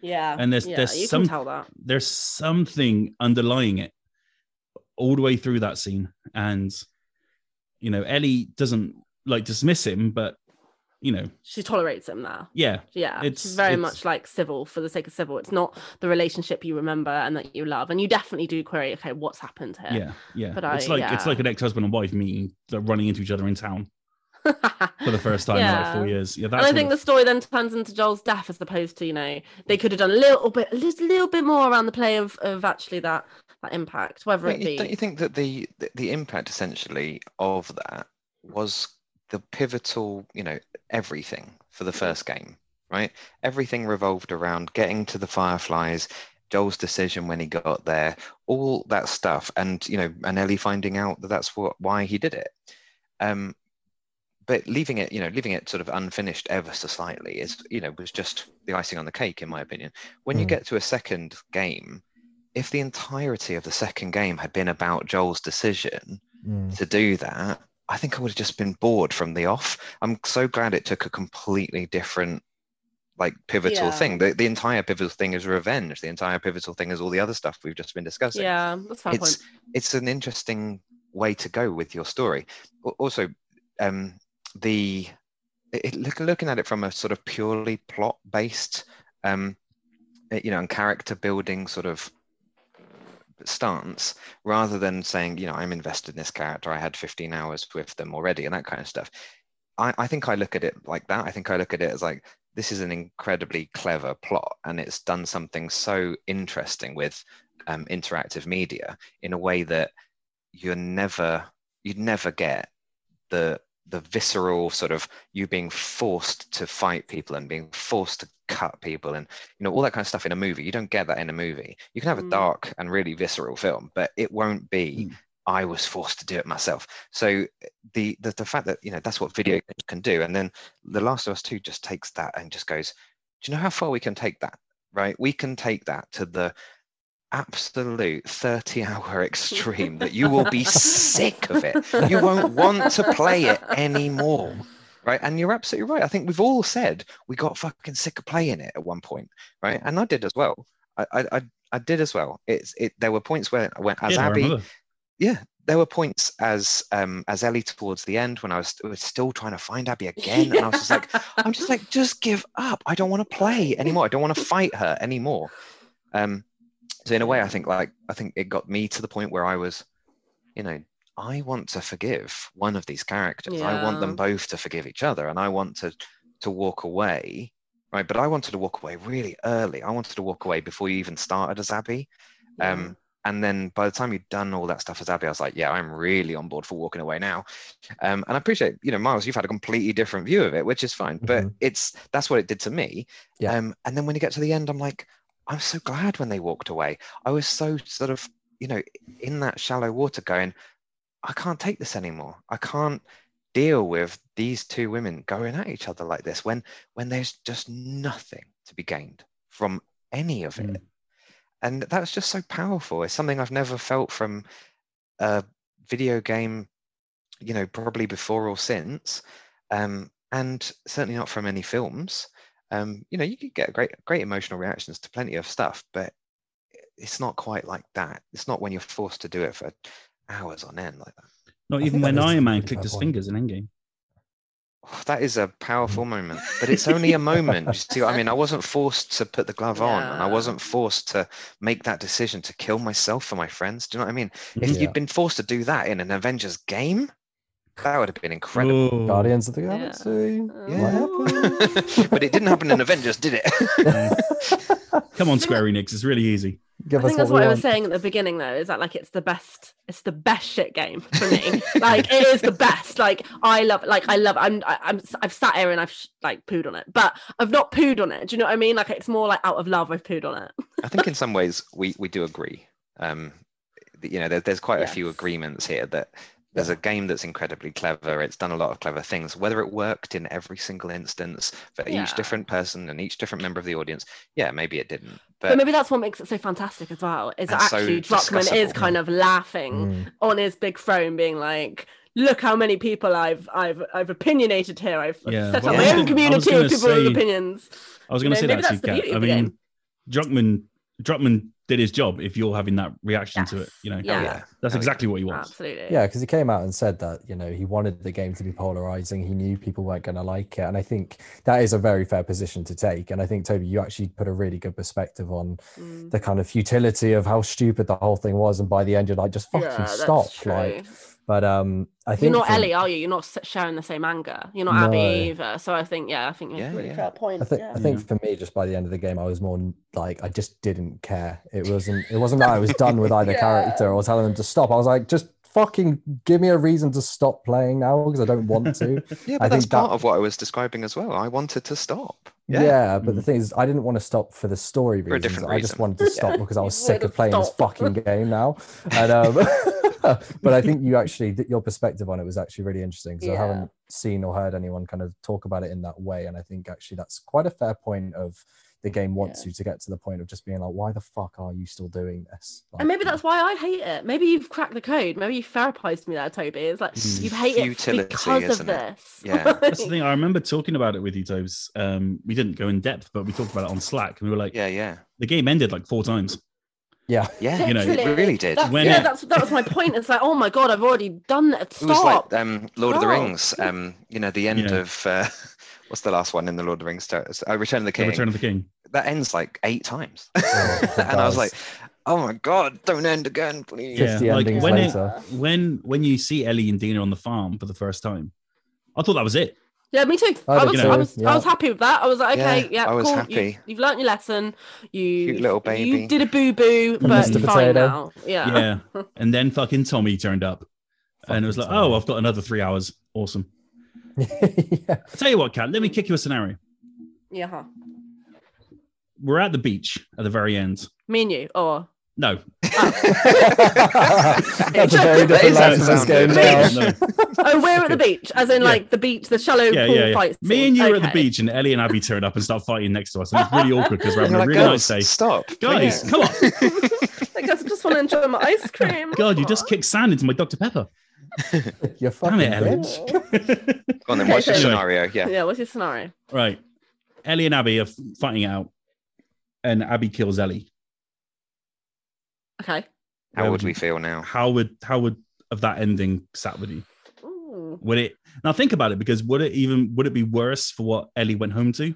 yeah, and there's- yeah, there's you some- can tell that. There's something underlying it all the way through that scene, and you know, Ellie doesn't like dismiss him, but you know, She tolerates him there. yeah, Yeah, It's- she's very it's- much like civil for the sake of civil. It's not the relationship you remember and that you love, and you definitely do query, okay, what's happened here? yeah, yeah. But it's I- like it's like an ex-husband and wife meeting, like, running into each other in town. for the first time in like four years. Yeah, and that's I think it- the story then turns into Joel's death as opposed to, you know, they could have done a little bit, a little, little bit more around the play of, of actually that that impact, whether Don't it be. don't you think that the, the the impact essentially of that was the pivotal, you know, everything for the first game, right? Everything revolved around getting to the Fireflies, Joel's decision when he got there, all that stuff, and you know, and Ellie finding out that that's what why he did it. Um, but leaving it, you know, leaving it sort of unfinished ever so slightly is, you know, was just the icing on the cake, in my opinion. When you Mm. get to a second game, if the entirety of the second game had been about Joel's decision Mm. to do that, I think I would have just been bored from the off. I'm so glad it took a completely different, like pivotal Yeah. thing. The, the entire pivotal thing is revenge. The entire pivotal thing is all the other stuff we've just been discussing. yeah, that's fair it's point. it's an interesting way to go with your story. Also, um, the it, look, looking at it from a sort of purely plot based, um, you know, and character building sort of stance, rather than saying, you know, I'm invested in this character. I had 15 hours with them already, and that kind of stuff. I, I think I look at it like that. I think I look at it as like this is an incredibly clever plot, and it's done something so interesting with um, interactive media in a way that you're never you'd never get the the visceral sort of you being forced to fight people and being forced to cut people and you know all that kind of stuff in a movie. You don't get that in a movie. You can have a Mm. dark and really visceral film but it won't be Mm. i was forced to do it myself. So the, the the fact that you know that's what video games can do. And then the last of us 2 just takes that and just goes do you know how far we can take that? Right? We can take that to the absolute 30 hour extreme that you will be sick of it. You won't want to play it anymore right? And you're absolutely right. I think we've all said we got fucking sick of playing it at one point right? And i did as well. I i i, I did as well. It's it there were points where when as Yeah, abby yeah there were points as um as ellie towards the end when i was, was still trying to find abby again and i was just like i'm just like just give up. I don't want to play anymore. I don't want to fight her anymore. Um so in a way i think like i think it got me to the point where i was you know i want to forgive one of these characters i want them both to forgive each other and i want to to walk away right but i wanted to walk away really early i wanted to walk away before you even started as abby um and then by the time you'd done all that stuff as Abby, I was like, yeah, I'm really on board for walking away now. Um, and I appreciate, you know, Miles, you've had a completely different view of it, which is fine. But Mhm. it's that's what it did to me. Yeah. Um, and then when you get to the end, I'm like, I'm so glad when they walked away. I was so sort of, you know, in that shallow water going, I can't take this anymore. I can't deal with these two women going at each other like this when when there's just nothing to be gained from any of it Mm. and that's just so powerful it's something i've never felt from a video game you know probably before or since um, and certainly not from any films um, you know you could get great great emotional reactions to plenty of stuff but it's not quite like that it's not when you're forced to do it for hours on end like that Not I even when that is a Iron Man clicked his point. fingers in Endgame. Oh, that is a powerful moment, but it's only a moment. You see what I mean? I wasn't forced to put the glove on, and I wasn't forced to make that decision to kill myself for my friends. Do you know what I mean? If Mhm. Yeah. you'd been forced to do that in an Avengers game, that would have been incredible. Oh. Guardians of the Galaxy. Yeah. What happened? but it didn't happen in Avengers, did it? Come on, Square Enix. It's really easy. Give I think that's we what I was saying at the beginning, though, is that like it's the best, it's the best shit game for me. like it is the best. Like I love, like I love. I'm, I, I'm, I've sat here and I've sh- like pooed on it, but I've not pooed on it. Do you know what I mean? Like it's more like out of love, I've pooed on it. I think in some ways we we do agree. Um, you know, there, there's quite a few agreements here that there's a game that's incredibly clever. It's done a lot of clever things. Whether it worked in every single instance for Yeah. each different person and each different member of the audience, yeah, maybe it didn't. But, But, maybe that's what makes it so fantastic as well. Is And that so actually Druckmann is kind of laughing Mm. on his big throne, being like. Look how many people I've I've I've opinionated here. I've I've Yeah, set well, up my own gonna- community of gonna people with opinions. I was going to know, say maybe that, that's the beauty I of the mean, game. Druckmann, Druckmann did his job if you're having that reaction to it. You know, Yeah. yeah. that's exactly what he wants. Absolutely. Yeah, because he came out and said that you know he wanted the game to be polarizing. He knew people weren't going to like it, and I think that is a very fair position to take. And I think Toby, you actually put a really good perspective on Mm. the kind of futility of how stupid the whole thing was. And by the end, you're like, just fucking Yeah, stop! Like, But um, I think You're not for- Ellie, are you? You're not sharing the same anger. You're not Abby either. So I think, yeah, I think Yeah, it's a really yeah. fair point. I think yeah. I think for me, just by the end of the game, I was more like I just didn't care. It wasn't it wasn't that I was done with either Yeah. character or telling them to stop. I was like, just fucking give me a reason to stop playing now because I don't want to. Yeah, I but that's think that- part of what I was describing as well. I wanted to stop. yeah. but the Mm. thing is, I didn't want to stop for the story For a reasons. different I just wanted to stop because I was sick of to playing this fucking game now. And um, but I think you actually your perspective on it was actually really interesting because I haven't seen or heard anyone kind of talk about it in that way. And I think actually that's quite a fair point of the game wants Yeah. you to get to the point of just being like, why the fuck are you still doing this? And maybe that's why I hate it. Maybe you've cracked the code. Maybe you've therapized me there, Toby. It's like Mm. you hate it Futility, because of it? this. Yeah. That's the thing. I remember talking about it with you, Tobes. Um, we didn't go in depth, but we talked about it on Slack, and we were like, Yeah, yeah. the game ended like four times. Yeah. Yeah, You know, it really did. That's, When yeah, it- that's that was my point. It's like, oh my god, I've already done that. It was Stop. like um, Lord of the Rings. Um, you know, the end Yeah. of uh, what's the last one in the Lord of the Rings? Uh, Return of the The King. Return of the King. That ends like eight times, Oh, it and I was like, "Oh my god, don't end again, please!" Yeah, 50 like when it- When when you see Ellie and Dina on the farm for the first time, I thought that was it. Yeah, me too. I I, was, too, I was, I was happy with that. I was like, okay, Yeah, yeah, I was cool. happy. You, have learnt your lesson. You, Cute little You did a boo boo, but Mr. you're fine Potato. now. Yeah. Yeah. and then fucking Tommy turned up, and it was like, Fucking oh, I've got another three hours. Awesome. yeah. I tell you what, Kat, let me kick you a scenario. Yeah. huh. We're at the beach at the very end. Me and you, or No, ah. That's a very different is how Last it of Us game sounded. now. no. oh, we're at the beach, as in Yeah. like the beach, the shallow yeah, pool yeah, yeah. fight. Me and you are at the beach, and Ellie and Abby turn up and start fighting next to us, and it's really awkward because we're having you're a really oh, nice day. stop, Guys, please." come on! I guess I just want to enjoy my ice cream. God, you just kicked sand into my Dr Pepper. You're fucking it, Ellie. bitch. Go on then. Okay, What's your so- scenario? Yeah. Yeah, what's your scenario? right, Ellie and Abby are fighting it out, and Abby kills Ellie. Okay. How Where would would we feel now? How would how would of that ending sat with you? Ooh. Would it now think about it because would it even would it be worse for what Ellie went home to?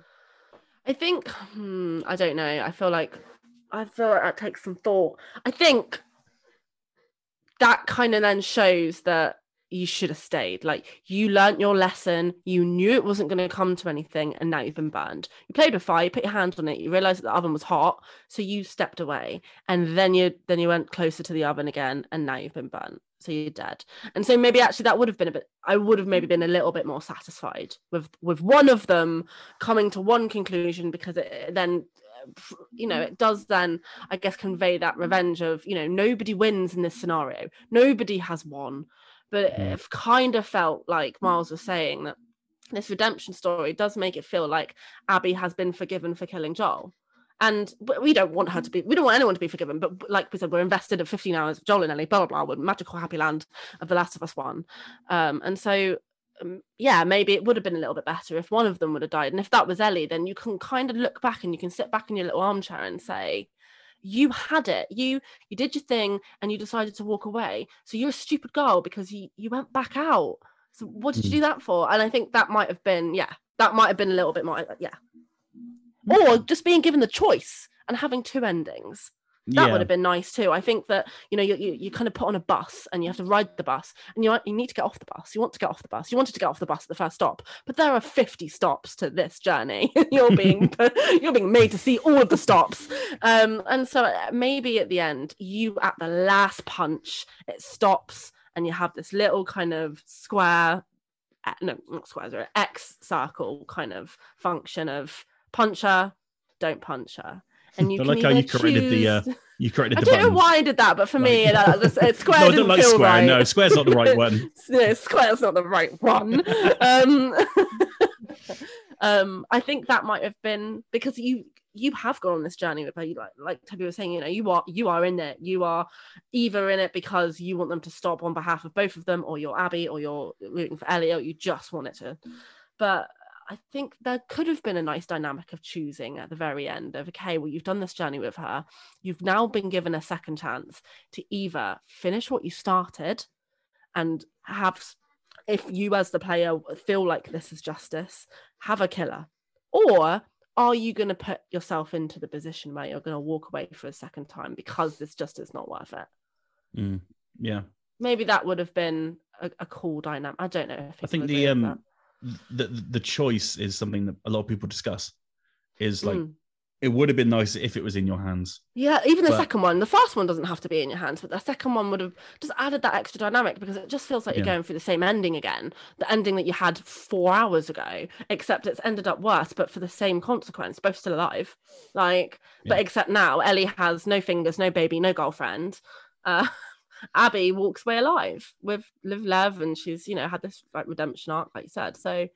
I think hmm, I don't know. I feel like I feel like that takes some thought. I think that kind of then shows that you should have stayed. Like you learnt your lesson, you knew it wasn't going to come to anything, and now you've been burned. You played with fire, you put your hands on it, you realized that the oven was hot, so you stepped away, and then you then you went closer to the oven again, and now you've been burnt. So you're dead. And so maybe actually that would have been a bit I would have maybe been a little bit more satisfied with with one of them coming to one conclusion because it then you know it does then i guess convey that revenge of you know nobody wins in this scenario nobody has won but Mm. it kind of felt like miles was saying that this redemption story does make it feel like abby has been forgiven for killing joel and we don't want her to be we don't want anyone to be forgiven but like we said we're invested at 15 hours of joel and ellie blah blah blah with magical happy land of the last of us one um and so um, yeah, maybe it would have been a little bit better if one of them would have died. And if that was Ellie, then you can kind of look back and you can sit back in your little armchair and say, you had it. You you did your thing and you decided to walk away. So you're a stupid girl because you you went back out. So what did you hmm. do that for? And I think that might have been, yeah, that might have been a little bit more, uh, yeah. Hmm. Or just being given the choice and having two endings that would have been nice too. I think that you know you, you you kind of put on a bus and you have to ride the bus and you you need to get off the bus. You want to get off the bus. You wanted to get off the bus at the first stop, but there are fifty stops to this journey. you're being you're being made to see all of the stops, um, and so uh, maybe at the end you at the last punch it stops and you have this little kind of square, uh, no not square, sorry, X circle kind of function of puncher, don't punch her. And you I like how you corrected the, uh, You corrected I the don't know why I did that, but for me, Like- that, that's, uh, square no, I don't like square. right. No, square's not the right one. no, square's not the right one. um, um, I think that might have been because you you have gone on this journey with her. You like like Toby was saying, you know, you are you are in it. You are either in it because you want them to stop on behalf of both of them, or you're Abby, or you're rooting for Elliot. or you just want it to. But I think there could have been a nice dynamic of choosing at the very end of okay, well, you've done this journey with her. You've now been given a second chance to either finish what you started and have if you as the player feel like this is justice have a killer or are you going to put yourself into the position where you're going to walk away for a second time because this just is not worth it Mm, yeah. maybe that would have been a, a cool dynamic. I don't know. If I think the um the the choice is something that a lot of people discuss. Is like Mm. it would have been nice if it was in your hands. Yeah, even the But- second one, the first one doesn't have to be in your hands, but the second one would have just added that extra dynamic because it just feels like you're Yeah. going through the same ending again, the ending that you had four hours ago, except it's ended up worse, but for the same consequence, both still alive. Like, but except now Ellie has no fingers, no baby, no girlfriend. Uh, Abby walks away alive with Liv Lev, and she's you know had this like redemption arc, like you said. So,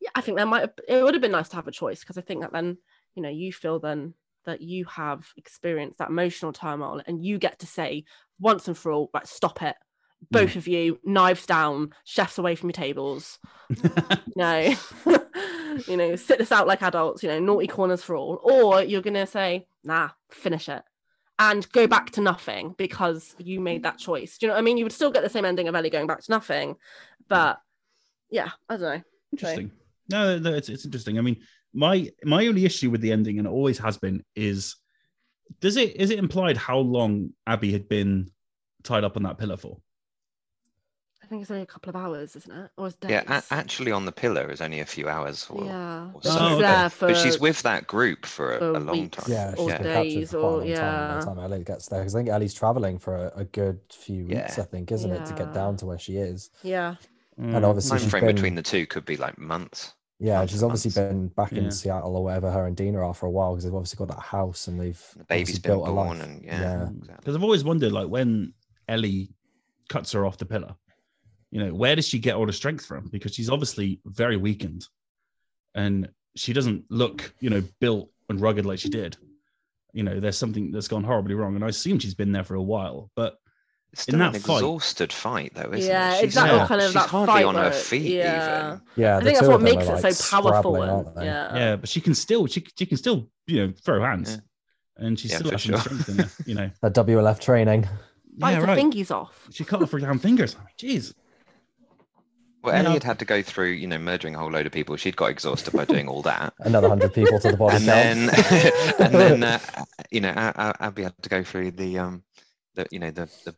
yeah, I think that might have, it would have been nice to have a choice because I think that then you know you feel then that you have experienced that emotional turmoil and you get to say once and for all right stop it. Both mm. of you knives down chefs away from your tables. No you know sit this out like adults you know naughty corners for all. Or you're gonna say nah finish it and go back to nothing because you made that choice do you know what i mean you would still get the same ending of ellie going back to nothing but yeah i don't know Interesting. No, no, it's it's interesting. I mean, my my only issue with the ending, and it always has been, is does it is it implied how long Abby had been tied up on that pillar for? I think it's only a couple of hours isn't it or it's days Yeah, a- actually on the pillar is only a few hours. Or, yeah or but so, she's okay. there for but she's with that group for a, for a long time. Yeah, Or she's yeah. been captured days for quite a or- long time by the time Ellie gets there. Because I think Ellie's traveling for a, a good few weeks, Yeah. I think, isn't it, to get down to where she is. yeah And Mm. obviously Time frame been, between the two could be like months. yeah, she's obviously months. been back Yeah. in Seattle or wherever her and Dina are for a while because they've obviously got that house and they've The baby's obviously been built a born, life. and yeah, Yeah. exactly. Because I've always wondered, like, when Ellie cuts her off the pillar, you know, where does she get all the strength from? Because she's obviously very weakened, and she doesn't look, you know, built and rugged like she did. You know, there's something that's gone horribly wrong, and I assume she's been there for a while. But It's still an that fight- exhausted fight, though, isn't Yeah, it? She's exactly, not- kind of she's that hardly fight on her feet yeah. even. Yeah, I think that's what makes are, it so powerful. And, yeah. yeah, but she can still, she she can still, you know, throw hands, Yeah. and she's Yeah, still for has some sure. strength in her. You know, That WLF training. Bite yeah, the right. fingies off. She cut off her damn fingers. I Jeez. Well, Yeah. Ellie had had to go through, you know, murdering a whole load of people. She'd got exhausted by doing all that. Another hundred people to the body and then and then uh, you know A- A- Abby had to go through the um the you know the the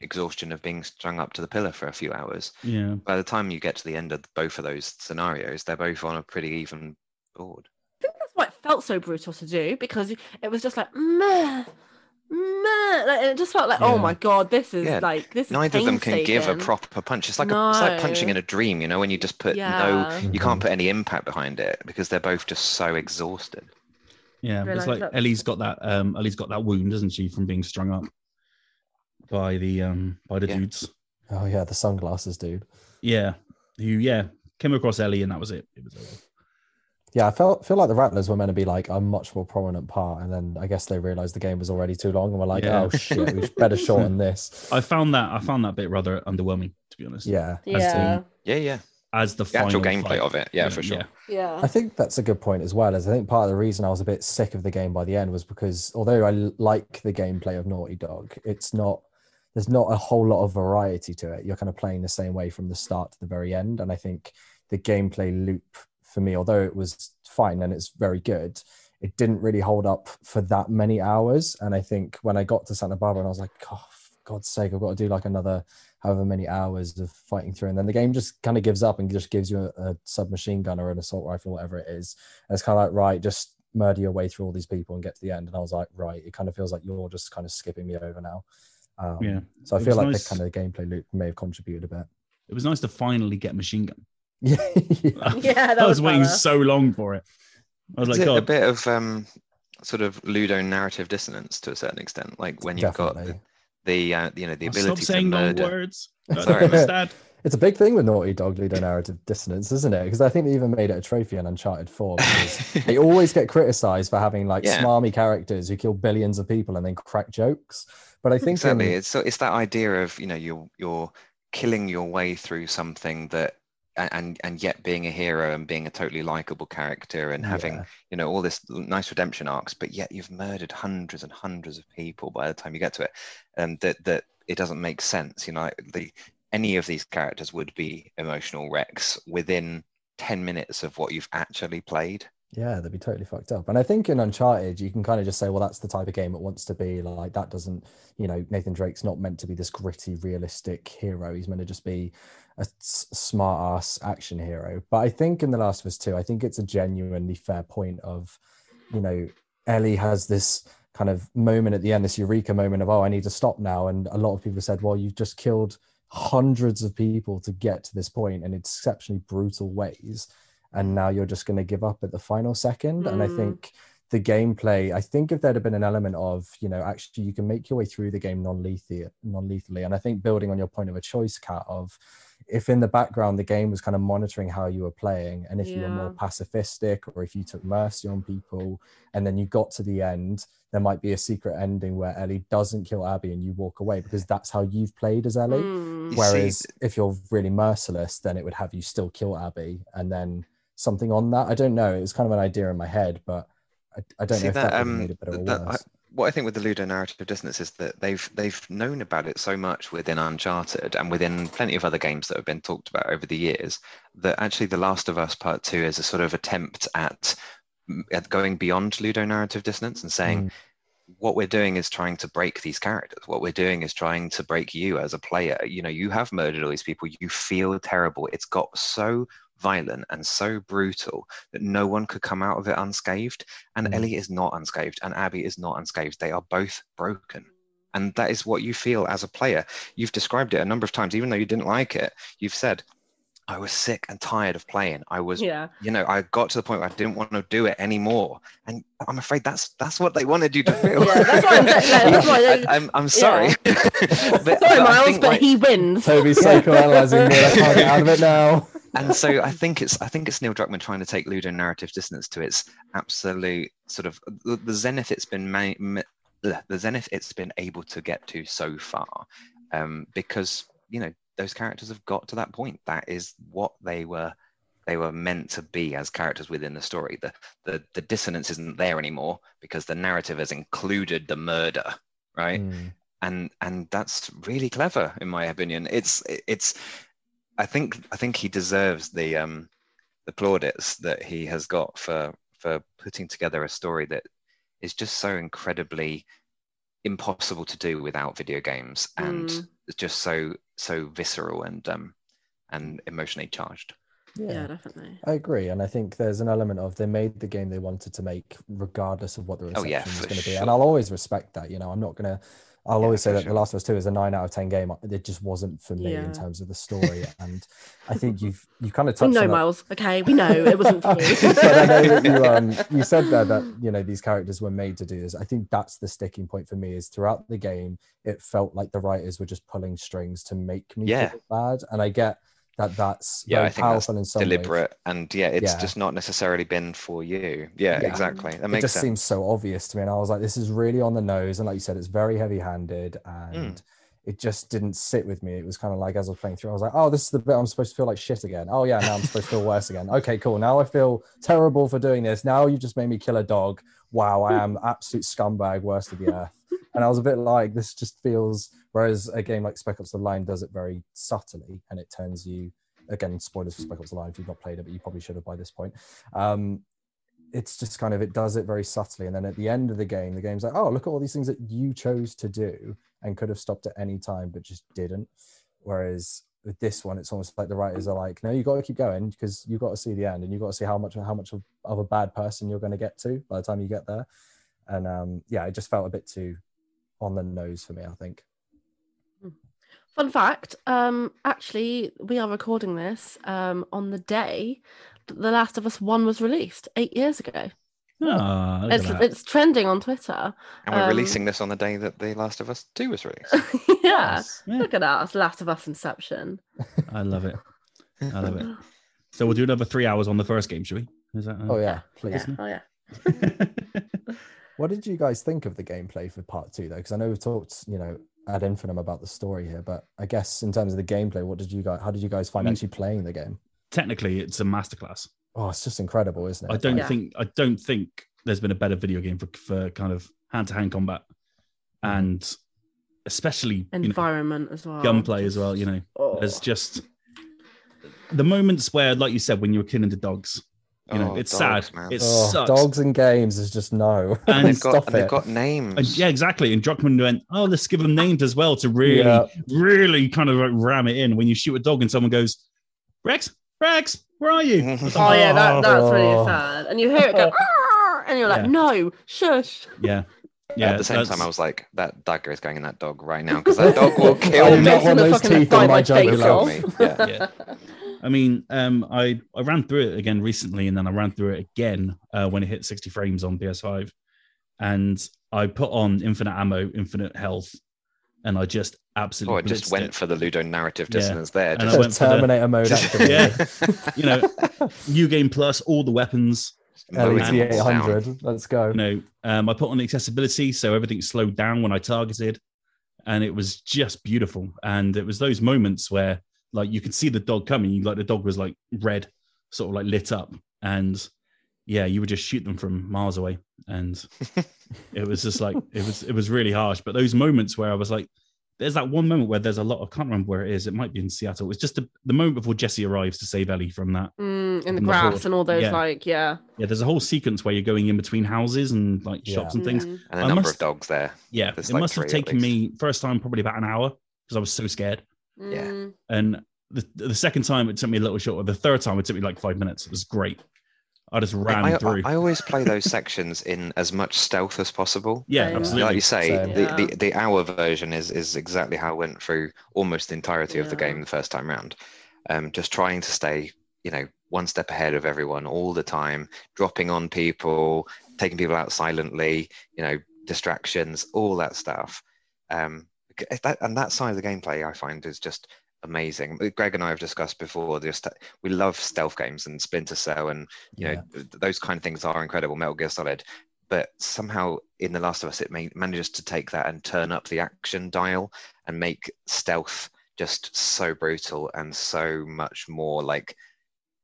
exhaustion of being strung up to the pillar for a few hours. Yeah. By the time you get to the end of both of those scenarios, they're both on a pretty even board. I think that's why it felt so brutal to do because it was just like meh, meh. Like, it just felt like, oh my god, this is Yeah, like this Neither of them can give a proper punch. It's like a, it's like punching in a dream, you know, when you just put no, you can't put any impact behind it because they're both just so exhausted. Yeah, Realise it's like that's- Ellie's got that. Um, Ellie's got that wound, doesn't she, from being strung up by the um by the Yeah. dudes. Oh yeah, the sunglasses dude. Yeah, who yeah came across Ellie, and that was it. It was over. Yeah, I felt feel like the Rattlers were meant to be like a much more prominent part, and then I guess they realized the game was already too long, and were like, Yeah. "Oh shit, we should better shorten this." I found that I found that bit rather underwhelming, to be honest. Yeah, Yeah, the- Yeah, yeah. as the, The actual gameplay fight. of it, yeah, for sure. Yeah, yeah. I think that's a good point as well. As I think part of the reason I was a bit sick of the game by the end was because although I like the gameplay of Naughty Dog, it's not there's not a whole lot of variety to it. You're kind of playing the same way from the start to the very end, and I think the gameplay loop for me, although it was fine and it's very good, it didn't really hold up for that many hours. And I think when I got to Santa Barbara, and I was like, oh, God's sake, I've got to do like another however many hours of fighting through, and then the game just kind of gives up and just gives you a, a submachine gun or an assault rifle, whatever it is. And it's kind of like, right, just murder your way through all these people and get to the end. And I was like, right, it kind of feels like you're just kind of skipping me over now. Um, Yeah. So I It feel like nice- the kind of gameplay loop may have contributed a bit. it was nice to finally get machine gun. Yeah. Yeah, that I was, was waiting so long for it. I was Is like, it a bit of um, sort of Ludonarrative dissonance to a certain extent? Like when you've got the, the uh, you know the oh, stop ability to saying no murder. words. Sorry. understand. It's a big thing with Naughty Dog Ludonarrative dissonance, isn't it? Because I think they even made it a trophy on Uncharted 4 because they always get criticized for having like Yeah. smarmy characters who kill billions of people and then crack jokes. But I think in- exactly. It's it's that idea of you know you're you're killing your way through something that a- and and yet being a hero and being a totally likable character and having Yeah. you know all this nice redemption arcs, but yet you've murdered hundreds and hundreds of people by the time you get to it, and that that it doesn't make sense. You know, the any of these characters would be emotional wrecks within ten minutes of what you've actually played. Yeah, they'd be totally fucked up. And I think in Uncharted, you can kind of just say, well, that's the type of game it wants to be. Like, that doesn't, you know, Nathan Drake's not meant to be this gritty, realistic hero. He's meant to just be a smart ass action hero. But I think in The Last of Us 2, I think it's a genuinely fair point of, you know, Ellie has this kind of moment at the end, this eureka moment of, oh, I need to stop now. And a lot of people said, well, you've just killed hundreds of people to get to this point in exceptionally brutal ways and now you're just going to give up at the final second and i Mm. think the gameplay i think if there'd have been an element of you know actually you can make your way through the game non-lethally non-lethally and i think building on your point of a choice Kat of if in the background the game was kind of monitoring how you were playing and if you were more pacifistic or if you took mercy on people and then you got to the end there might be a secret ending where ellie doesn't kill abby and you walk away because that's how you've played as ellie Mm. You see, Whereas if you're really merciless, then it would have you still kill Abby and then something on that. I don't know. It was kind of an idea in my head, but I, I don't know if that, that, would have um, made it better or that- I- worse. What I think with the Ludonarrative dissonance is that they've they've known about it so much within Uncharted and within plenty of other games that have been talked about over the years that actually The Last of Us Part Two is a sort of attempt at, at going beyond Ludonarrative dissonance and saying Mm. what we're doing is trying to break these characters. What we're doing is trying to break you as a player. You know, you have murdered all these people. You feel terrible. It's got so violent and so brutal that no one could come out of it unscathed. And Mm. Ellie is not unscathed, and Abby is not unscathed. They are both broken. And that is what you feel as a player. You've described it a number of times, even though you didn't like it. You've said, I was sick and tired of playing. I was Yeah. you know, I got to the point where I didn't want to do it anymore, and I'm afraid that's that's what they wanted you to feel. Yeah, that's what I'm saying. No, that's why they- I, am I'm sorry. but, Sorry, but Miles, but like- he wins. Toby's psychoanalyzing me. I can't get out of it now. And so I think it's I think it's Neil Druckmann trying to take Ludonarrative dissonance to its absolute sort of the, the zenith it's been ma- ma- the zenith it's been able to get to so far, um, because you know those characters have got to that point. That is what they were they were meant to be as characters within the story. The the the dissonance isn't there anymore because the narrative has included the murder, right? Mm. and and that's really clever in my opinion it's it's i think i think he deserves the um the plaudits that he has got for for putting together a story that is just so incredibly impossible to do without video games and Mm. it's just so so visceral and um and emotionally charged Yeah, definitely. I agree, and I think there's an element of they made the game they wanted to make, regardless of what the Oh, reception yeah, was going to be. sure. And I'll always respect that. You know, I'm not gonna. I'll Yeah, always say that sure. The Last of Us Two is a nine out of ten game. It just wasn't for me Yeah. in terms of the story, and I think you've you kind of We touched know, on it. Miles. Okay, we know it wasn't for you. but I know that you um you said there that you know these characters were made to do this. I think that's the sticking point for me is throughout the game it felt like the writers were just pulling strings to make me Yeah. feel bad, and I get that that's yeah very i think that's powerful in some ways. deliberate and yeah it's Yeah. just not necessarily been for you yeah, Yeah. exactly that It just sense seems so obvious to me, and I was like, this is really on the nose, and like you said, it's very heavy-handed, and Mm. it just didn't sit with me. It was kind of like as I was playing through, I was like, oh, this is the bit I'm supposed to feel like shit again. Oh yeah, now I'm supposed to feel worse again. Okay, cool. Now I feel terrible for doing this. Now you just made me kill a dog. Wow, I am absolute scumbag, worst of the earth. And I was a bit like, this just feels. Whereas a game like Spec Ops: The Line does it very subtly, and it turns you again. Spoilers for Spec Ops: The Line if you've not played it, but you probably should have by this point. Um, it's just kind of it does it very subtly, and then at the end of the game, the game's like, oh, look at all these things that you chose to do and could have stopped at any time, but just didn't. Whereas with this one, it's almost like the writers are like, no, you got to keep going because you've got to see the end, and you've got to see how much how much of, of a bad person you're going to get to by the time you get there. And um, yeah, it just felt a bit too on the nose for me. I think. Fun fact, um, actually, we are recording this um, on the day that The Last of Us 1 was released eight years ago. Look at It's, it's trending on Twitter. and we're um, releasing this on the day that the last of us 2 was released yeah. Nice. Yeah, Look at us, Last of Us Inception. I love it. I love it. So we'll do another three hours on the first game, should we? Is that? uh, Oh yeah, please. Yeah. Oh, yeah. What did you guys think of the gameplay for part two, though? Because I know we've talked, you know, ad infinitum about the story here, but I guess in terms of the gameplay, what did you guys? How did you guys find I mean- actually playing the game? Technically, it's a masterclass. Oh, it's just incredible, isn't it? I don't Yeah. think I don't think there's been a better video game for, for kind of hand to hand combat, mm. and especially you know, Environment as well. gunplay as well. You know, Oh. there's just the moments where, like you said, when you were killing the dogs, You know, Oh, it's dogs, sad. man. It Oh, sucks. dogs and games is just no. And They've got, Stop and they've got names. And yeah, exactly. And Druckmann went, "Oh, let's give them names as well to really, Yeah. really kind of like ram it in." When you shoot a dog and someone goes, "Rex, Rex, where are you?" It's Oh yeah, that, oh. that's really Oh. sad. And you hear it go, ah, and you're like, Yeah. no, shush. yeah, yeah. At the same time, I was like, that dagger is going in that dog right now because that dog will kill I do me. not Makes want them those teeth bite in my my face jugular. Me. Yeah. yeah. I mean, um, I I ran through it again recently, and then I ran through it again uh, when it hit 60 frames on PS5, and I put on infinite ammo, infinite health, and I just absolutely Oh, I just went it. for the ludonarrative Yeah. dissonance there. And I went for the- Terminator mode Just- yeah, you know, new game plus all the weapons. mowing LET animals down. 800. Let's go. You know, um, I put on accessibility, so everything slowed down when I targeted, and it was just beautiful. And it was those moments where, like, you could see the dog coming, like the dog was like red, sort of like lit up, and yeah, you would just shoot them from miles away, and it was just like it was it was really harsh. But those moments where I was like, there's that one moment where there's a lot. I can't remember where it is. It might be in Seattle. It's just the, the moment before Jesse arrives to save Ellie from that. Mm, in the From the grass horde. and all those, Yeah. like, yeah. Yeah, there's a whole sequence where you're going in between houses and like shops Yeah. and things. Mm. and a I number must- of dogs there. Yeah, There's it like must have taken me first time probably about an hour because I was so scared. Yeah. Mm. And the, the second time it took me a little shorter. The third time it took me like five minutes. It was great. I just ran I, I, through. I always play those sections in as much stealth as possible. yeah, Same. absolutely. Like you say, Same. the, Yeah. the, the hour version is is exactly how I went through almost the entirety of the game the first time round. Um, just trying to stay, you know, one step ahead of everyone all the time, dropping on people, taking people out silently, you know, distractions, all that stuff. Um, c- Eh, that, and that side of the gameplay I find is just amazing. Greg and I have discussed before. Just we love stealth games and Splinter Cell, and you Yeah. know those kind of things are incredible. Metal Gear Solid, but somehow in The Last of Us, it ma- manages to take that and turn up the action dial and make stealth just so brutal and so much more like.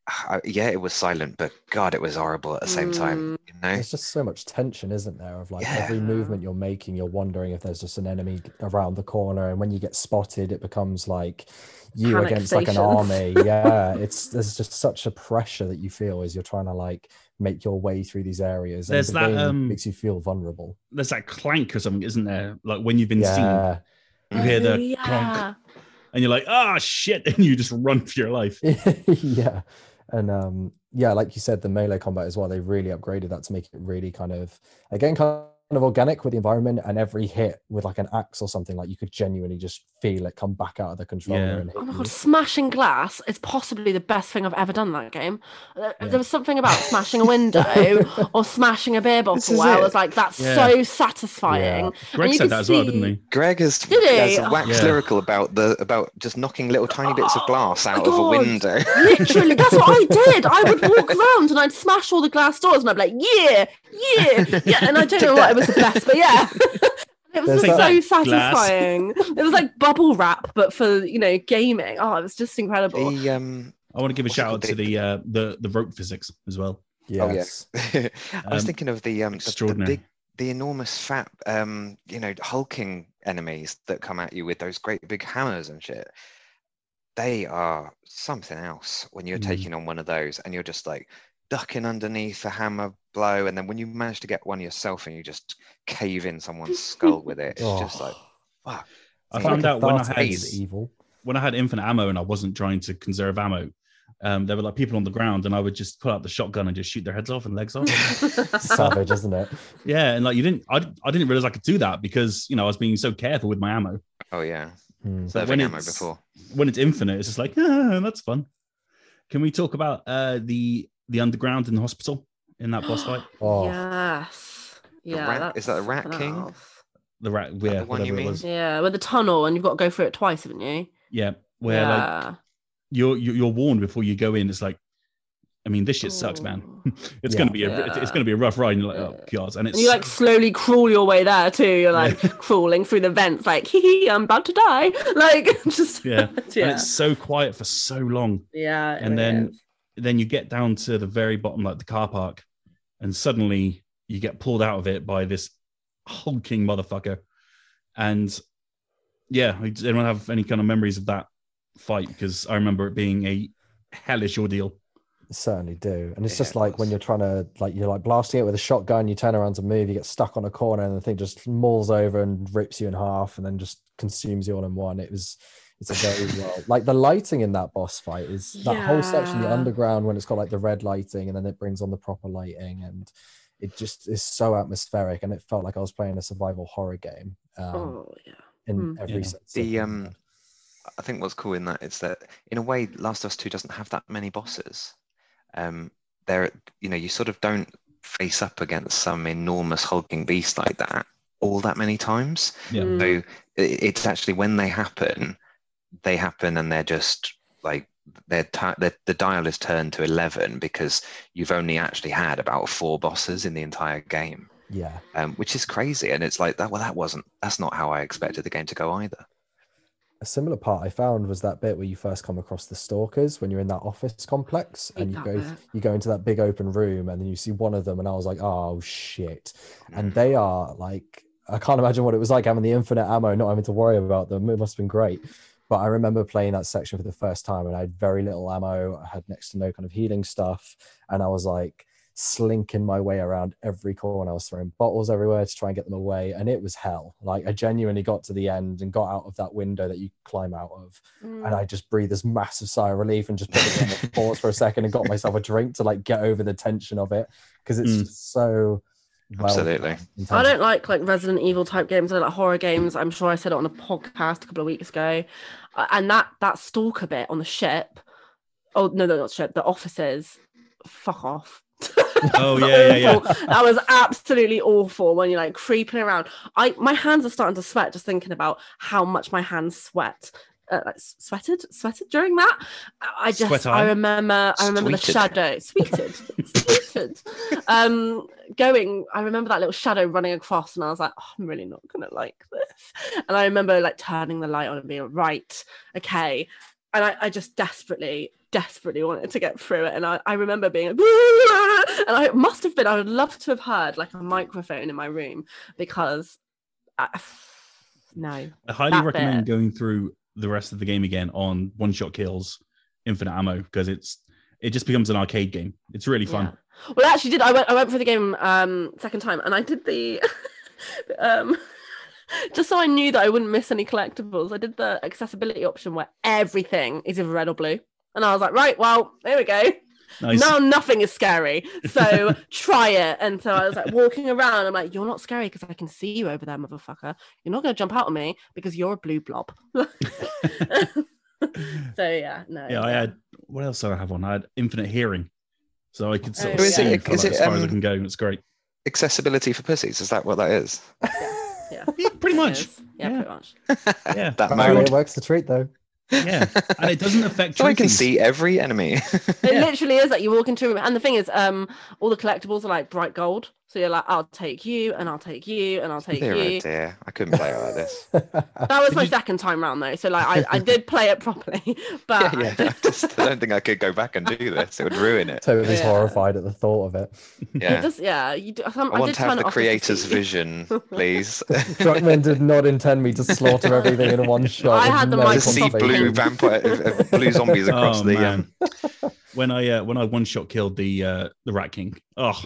I- Yeah, it was silent, but God, it was horrible at the same time. You know, There's just so much tension, isn't there? Of like Yeah. every movement you're making, you're wondering if there's just an enemy around the corner, and when you get spotted, it becomes like you Panic against like an army. Yeah, it's there's just such a pressure that you feel as you're trying to like make your way through these areas. and There's the that, game um, makes you feel vulnerable. There's that clank or something, isn't there? Like when you've been Yeah, seen, you hear the Oh, clonk, yeah. and you're like, "Ah, shit!" and you just run for your life. yeah, and um, yeah, like you said, the melee combat as well. They really upgraded that to make it really kind of again kind of organic with the environment, and every hit with like an axe or something, like you could genuinely just feel it come back out of the controller Yeah. and hit Oh my you. god, smashing glass is possibly the best thing I've ever done in that game. There, Yeah. there was something about smashing a window or smashing a beer bottle is where I it. was like, that's Yeah. so satisfying. Greg said that as well, didn't he? Greg is, Did he? has oh. waxed Yeah. lyrical about the about just knocking little tiny bits of glass Oh my out of a window. Literally, that's what I did. I would walk around and I'd smash all the glass doors and I'd be like, yeah, yeah, yeah. And I don't know what it was the best, but yeah. It was There's just that- so Glass. satisfying. It was like bubble wrap, but for you know gaming. Oh, it was just incredible. The um, I want to give a shout out to the uh, the the rope physics as well. Yes. I was Um, thinking of the um, the, the extraordinary. big, the enormous fat, um, you know, hulking enemies that come at you with those great big hammers and shit. They are something else when you're Mm. taking on one of those and you're just like ducking underneath a hammer blow, and then when you manage to get one yourself and you just cave in someone's skull with it, it's just like, Oh, fuck. I found like out when I had evil. when I had infinite ammo and I wasn't trying to conserve ammo. Um, there were like people on the ground, and I would just pull out the shotgun and just shoot their heads off and legs off. Savage, isn't it? yeah, and like you didn't, I, I didn't realize I could do that because you know I was being so careful with my ammo. Oh yeah, Hmm. So when ammo it's- before. When it's infinite, it's just like ah, that's fun. Can we talk about uh, the the underground in the hospital in that boss fight? Oh, Yes. Yeah. rat- is that the Rat King? else. The rat, yeah, the one you mean? was. Yeah, with the tunnel, and you've got to go through it twice, haven't you? Yeah, where like yeah. you're you're you're warned before you go in. It's like, I mean, this shit sucks, man. it's Yeah. gonna be a it's, it's gonna be a rough ride. And you're like, oh god, and it's And you like slowly crawl your way there too. You're like crawling through the vents, like, hee hee, I'm about to die. Like, just Yeah. yeah, and it's so quiet for so long. yeah. and really then is. then you get down to the very bottom, like the car park, and suddenly you get pulled out of it by this hulking motherfucker. And yeah, does anyone have any kind of memories of that fight? Because I remember it being a hellish ordeal. certainly do. And it's Yeah, just it like when you're trying to like you're like blasting it with a shotgun, you turn around to move, you get stuck on a corner, and the thing just mauls over and rips you in half, and then just consumes you all in one. It was it's a very well like the lighting in that boss fight is that whole section, the underground when it's got like the red lighting and then it brings on the proper lighting and it just is so atmospheric and it felt like I was playing a survival horror game. Um, Oh yeah. in Mm. every Yeah. sense. The the um. I think what's cool in that is that in a way, Last of Us Two doesn't have that many bosses. Um, there, you know, you sort of don't face up against some enormous hulking beast like that all that many times. Yeah. So it's actually when they happen, they happen and they're just like they're ti the the dial is turned to eleven because you've only actually had about four bosses in the entire game, yeah. um, which is crazy. And it's like that. Well, that wasn't. That's not how I expected the game to go either. a similar part I found was that bit where you first come across the stalkers when you're in that office complex and you go bit. you go into that big open room and then you see one of them and I was like, oh shit. And Mm. they are like I can't imagine what it was like having the infinite ammo, not having to worry about them. It must have been great. But I remember playing that section for the first time and I had very little ammo. I had next to no kind of healing stuff. And I was like slinking my way around every corner. I was throwing bottles everywhere to try and get them away. And it was hell. Like I genuinely got to the end and got out of that window that you climb out of. Mm. And I just breathed this massive sigh of relief and just put it on the pause for a second and got myself a drink to like get over the tension of it. Because it's Mm. just so well Absolutely. I don't like like Resident Evil type games. I like horror games. I'm sure I said it on a podcast a couple of weeks ago. Uh, And that that stalker bit on the ship. Oh no, no, not ship. The offices. Fuck off. Oh, That yeah, yeah, yeah. That was absolutely awful when you're like creeping around. I my hands are starting to sweat just thinking about how much my hands sweat. Uh, like sweated, sweated during that. I- just, Sweat I remember, I remember the shadow, sweated, sweated. Um, going. I remember that little shadow running across, and I was like, oh, I'm really not gonna like this. And I remember like turning the light on and being right, okay. And I, I just desperately, desperately wanted to get through it. And I, I remember being like, and I must have been, I would love to have heard like a microphone in my room because I, no. I highly recommend bit. going through the rest of the game again on one shot kills, infinite ammo, because it's it just becomes an arcade game. It's really fun. Yeah. Well, I actually did. I went. I went for the game um second time, and I did the um just so I knew that I wouldn't miss any collectibles. I did the accessibility option where everything is either red or blue, and I was like, right, well, there we go. Nice. Now nothing is scary, so try it. And so I was like walking around. I'm like, you're not scary because I can see you over there, motherfucker. You're not going to jump out on me because you're a blue blob. so yeah, no. yeah, I had what else did I have on? I had infinite hearing, so I could sort of Oh, is see it- for, is like, it, as far as I um, can go. It's great. Accessibility for pussies. Is that what that is? yeah, Yeah, pretty much. Yeah, Yeah. pretty much. Yeah, that Apparently mode. works the treat though. Yeah, and it doesn't affect. So I can see every enemy. It Yeah. literally is that you walk into a room, and the thing is, um, all the collectibles are like bright gold. So you're like, I'll take you, and I'll take you, and I'll take Dear, oh you. dear. I couldn't play it like this. That was Did my you- second time round though, so like I, I did play it properly, but yeah, yeah. I just I don't think I could go back and do this. It would ruin it. Toby's Yeah. horrified at the thought of it. Yeah. it just yeah, you do. Some, I I, want did to have turn the it off just to creator's see. vision, please. Druckmann did not intend me to slaughter everything in one shot. I had the no to see blue vampire, uh, uh, blue zombies across Oh, the. man. Um, when I uh, when I one shot killed the uh, the Rat King. Oh,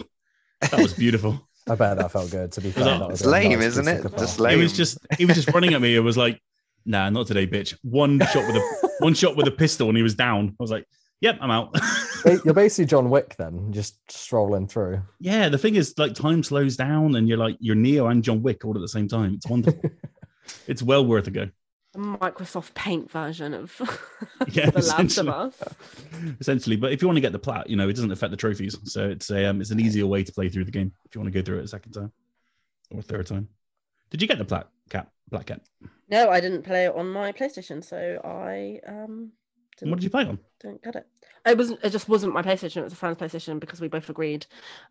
that was beautiful. I bet that felt good. To be fair, that- that was It's lame, isn't it? Just catharsis. It was just he was just running at me. It was like, nah, not today, bitch. One shot with a one shot with a pistol, and he was down. I was like, yep, I'm out. You're basically John Wick then, just strolling through. yeah, the thing is, like, time slows down, and you're like, you're Neo and John Wick all at the same time. It's wonderful. it's well worth a go. Microsoft Paint version of Yeah, The Last of. Us. Essentially, but if you want to get the plat, you know, it doesn't affect the trophies, so it's a um, it's an easier way to play through the game if you want to go through it a second time or a third time. Did you get the plat Kat? Black cat. No, I didn't play it on my PlayStation, so I um And what did you play on? didn't get it. It wasn't. It just wasn't my PlayStation. It was a friend's PlayStation because we both agreed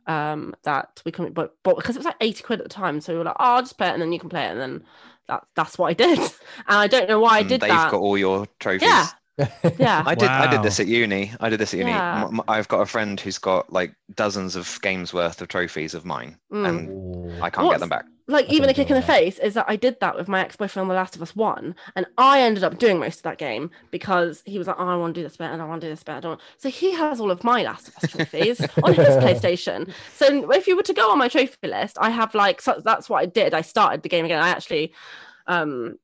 um, that we couldn't. But, but because it was like eighty quid at the time, so we were like, "Oh, I'll just play it, and then you can play it." And then that that's what I did. And I don't know why I and did they've that. got all your trophies. Yeah. yeah, I did. I did this at uni. I did this at uni. Yeah. M- m- I've got a friend who's got like dozens of games worth of trophies of mine, Mm. and I can't What's- get them back. Like I even a kick in the face is that I did that with my ex-boyfriend on The Last of Us One, and I ended up doing most of that game because he was like, "Oh, I want to do this bit, and I want to do this bit." I don't. So he has all of my Last of Us trophies on his PlayStation. So if you were to go on my trophy list, I have like so that's what I did. I started the game again. I actually, um,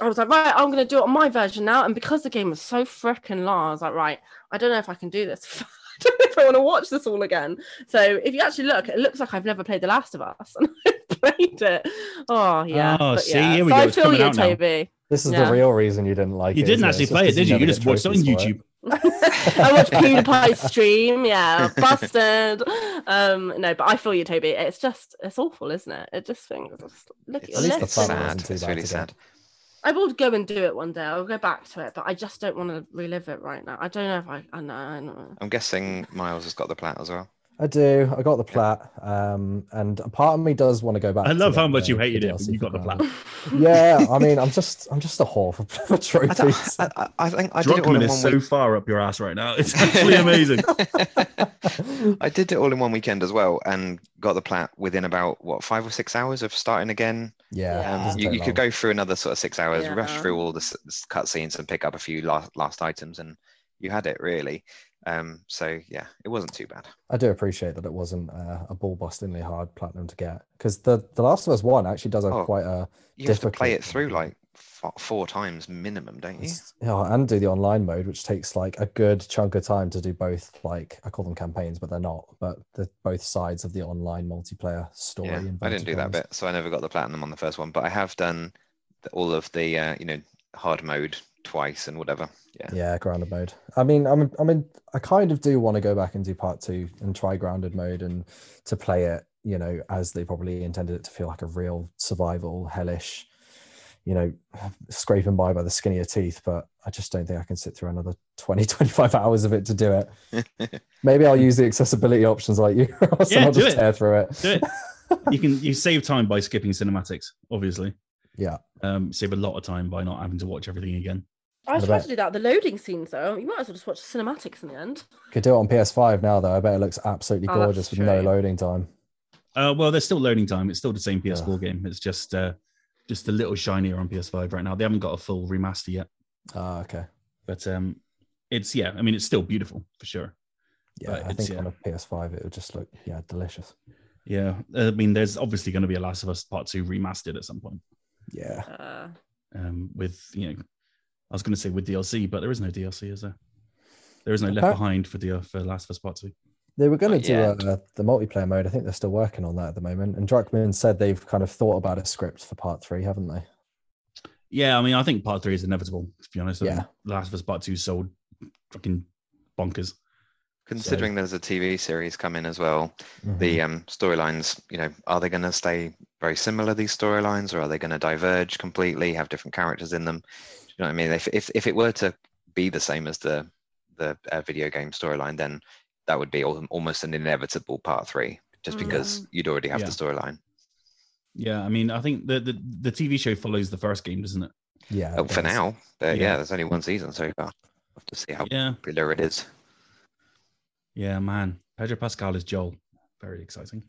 I was like, right, I'm going to do it on my version now, and because the game was so freaking long, I was like, right, I don't know if I can do this. I don't know if I want to watch this all again. So if you actually look, it looks like I've never played The Last of Us, played it. Oh yeah. Oh, but see, yeah. here we so go, I it's feel you. Toby. This is Yeah. the real reason you didn't like You it. You didn't isn't it? actually play it, did you? never You just watched it on YouTube. I watched PewDiePie's stream. Yeah, busted. Um, no, but I feel you, Toby. It's just it's awful, isn't it? It just thinks look at It's, your At least the list. fun sad. It's really to sad. I will go and do it one day. I'll go back to it, but I just don't want to relive it right now. I don't know if I. I know. I know. I'm guessing Miles has got the plat as well. I do. I got the plat, um, and a part of me does want to go back. I love get how much the- you hated the it when you for got the plat. yeah, I mean, I'm just, I'm just a whore for, for I, trophies. I, I, I think I did it all Druckmann in is one so week. far up your ass right now. It's actually amazing. I did it all in one weekend as well, and got the plat within about what five or six hours of starting again. yeah, Yeah. Um, you, you could go through another sort of six hours, rush through all the s- s- cutscenes, and pick up a few last last items, and you had it really. Um, so yeah, it wasn't too bad. I do appreciate that it wasn't uh, a ball bustingly hard platinum to get because the the Last of Us one actually does have Oh, quite a You have to play it through like f- four times minimum, don't you? Yeah, and do the online mode, which takes like a good chunk of time to do both. Like I call them campaigns, but they're not. But the both sides of the online multiplayer story. Yeah, I didn't do that bit, so I never got the platinum on the first one. But I have done the, all of the uh, you know hard mode twice and whatever. Yeah, Yeah, grounded mode. I mean, I'm, I mean, I kind of do want to go back and do part two and try grounded mode and to play it, you know, as they probably intended it to feel like a real survival, hellish, you know, scraping by by the skin of your teeth. But I just don't think I can sit through another 20, 25 hours of it to do it. Maybe I'll use the accessibility options like you, Ross, Yeah, I'll do just it. tear through it. Do it. You can you save time by skipping cinematics, obviously. Yeah. Um, save a lot of time by not having to watch everything again. I was tried about- to do that. The loading scenes, though, you might as well just watch the cinematics in the end. Could do it on PS5 now, though. I bet it looks absolutely Oh, that's gorgeous with no true. loading time. Uh, well, there's still loading time. It's still the same PS4 Ugh. game. It's just uh, just a little shinier on PS5 right now. They haven't got a full remaster yet, Ah, okay. but um, it's yeah. I mean, it's still beautiful for sure. Yeah, But I it's- think yeah. on a PS5 it would just look, yeah, delicious. Yeah, I mean, there's obviously going to be a Last of Us Part Two remastered at some point. Yeah. Uh, Um, with you know, I was going to say with DLC, but there is no DLC, is there? There is no Left Behind for the for Last of Us Part Two. They were going to do yet. uh, the multiplayer mode. I think they're still working on that at the moment. And Druckmann said they've kind of thought about a script for part three, haven't they? Yeah, I mean, I think Part Three is inevitable. To be honest, Yeah. Last of Us Part Two sold fucking bonkers. Considering there's a TV series coming as well, Mhm. the um, storylines, you know, are they going to stay very similar these storylines, or are they going to diverge completely, have different characters in them? Do you know what I mean? If if if it were to be the same as the the uh, video game storyline, then that would be al- almost an inevitable part three, just Mm. because you'd already have Yeah. the storyline. Yeah, I mean, I think the, the the TV show follows the first game, doesn't it? yeah. Oh, for now, but Yeah. yeah. there's only one season so far. We'll have to see how Yeah, popular it is. Yeah, man. Pedro Pascal is Joel. Very exciting.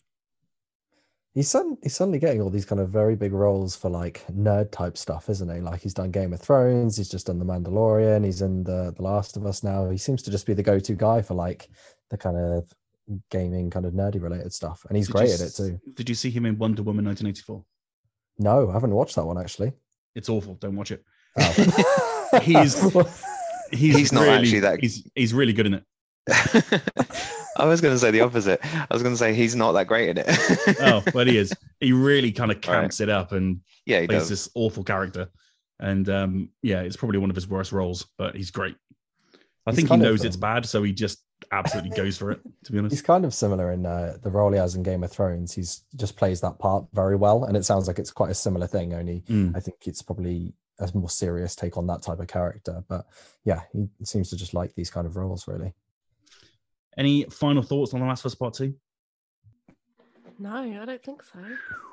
He's sudden, he's suddenly getting all these kind of very big roles for like nerd type stuff, isn't he? Like he's done Game of Thrones, he's just done The Mandalorian, he's in the The Last of Us now. He seems to just be the go to guy for like the kind of gaming, kind of nerdy related stuff, and he's Did great you at it too. Did you see him in Wonder Woman 1984? No, I haven't watched that one actually. It's awful. Don't watch it. Oh. He's- He's, He's not really, actually that- He's he's really good in it. I was going to say the opposite. I was going to say he's not that great in it. Oh, but he is. He really kind of All right. camps it up and yeah, he plays does. this awful character. And um, yeah, it's probably one of his worst roles, but he's great. I He's think he kind of, knows it's um, bad, so he just absolutely goes for it. To be honest, He's kind of similar in uh, the role he has in Game of Thrones. He's just plays that part very well, and it sounds like it's quite a similar thing. Only Mm. I think it's probably a more serious take on that type of character. But yeah, he seems to just like these kind of roles, really. Any final thoughts on The Last of Us Part Two? no, I don't think so.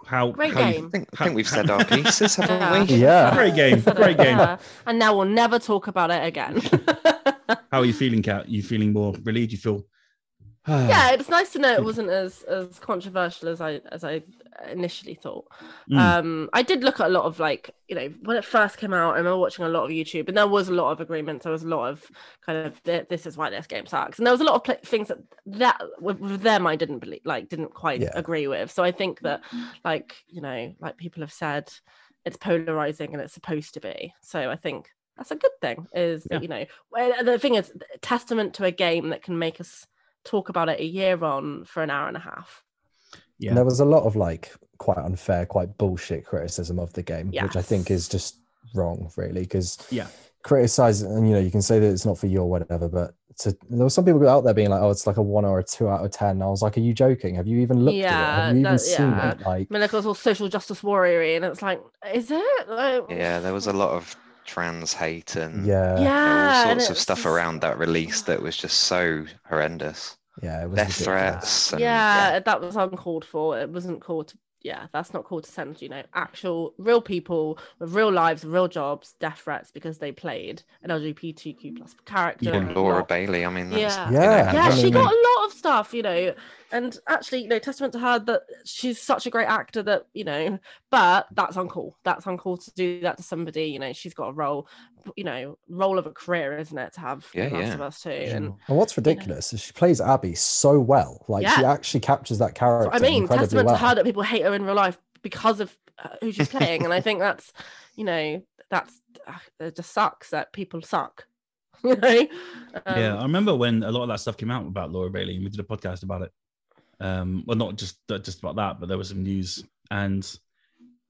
How Great how you- game. I think, I How- think we've said our pieces, haven't Yeah. we? Yeah. Great game, great game. yeah. And now we'll never talk about it again. How are you feeling, Kat? You feeling more relieved? You feel yeah, it's nice to know it wasn't as as controversial as I as I initially thought. Mm. Um, I did look at a lot of like, you know, when it first came out, I remember watching a lot of YouTube, and there was a lot of agreements. There was a lot of kind of this is why this game sucks, and there was a lot of pl- things that that with, them I didn't believe, like, didn't quite Yeah. agree with. So I think that, like, you know, like people have said, it's polarizing and it's supposed to be. So I think that's a good thing. Is Yeah. you know, well, the thing is, testament to a game that can make us talk about it a year on for an hour and a half. Yeah. And there was a lot of like quite unfair, quite bullshit criticism of the game, which I think is just wrong, really, because Yeah. criticize and you know you can say that it's not for you or whatever, but to, there were some people out there being like, "Oh, it's like a one or a two out of 10. And I was like, "Are you joking? Have you even looked at it? Yeah, Have you even that- seen yeah. it?" Like, I mean, like all social justice warrior, and it's like, is it? Like, Yeah, there was a lot of trans hate and yeah, yeah, all and sorts of stuff just- around that release that was just so horrendous. Yeah, it was Death threats. And, yeah, that was uncalled for. It wasn't called to. Yeah, that's not called to send. You know, actual real people with real lives, real jobs, death threats because they played an LGBTQ plus character. Yeah. Laura not- Bailey. I mean, that's, Yeah. you know, Yeah, yeah, she got a lot of stuff, you know, and actually, you know, testament to her that she's such a great actor that you know, but that's uncool. That's uncool to do that to somebody. You know, she's got a role, you know, role of a career, isn't it, to have Yeah, The Last yeah. of Us too. And And what's ridiculous is she plays Abby so well. Like she actually captures that character. I mean, incredibly testament well. to her that people hate her in real life because of uh, who she's playing, and I think that's, you know, that's uh, it just sucks that people suck. You know, um, yeah, I remember when a lot of that stuff came out about Laura Bailey, and we did a podcast about it. Um, well, not just just about that, but there was some news, and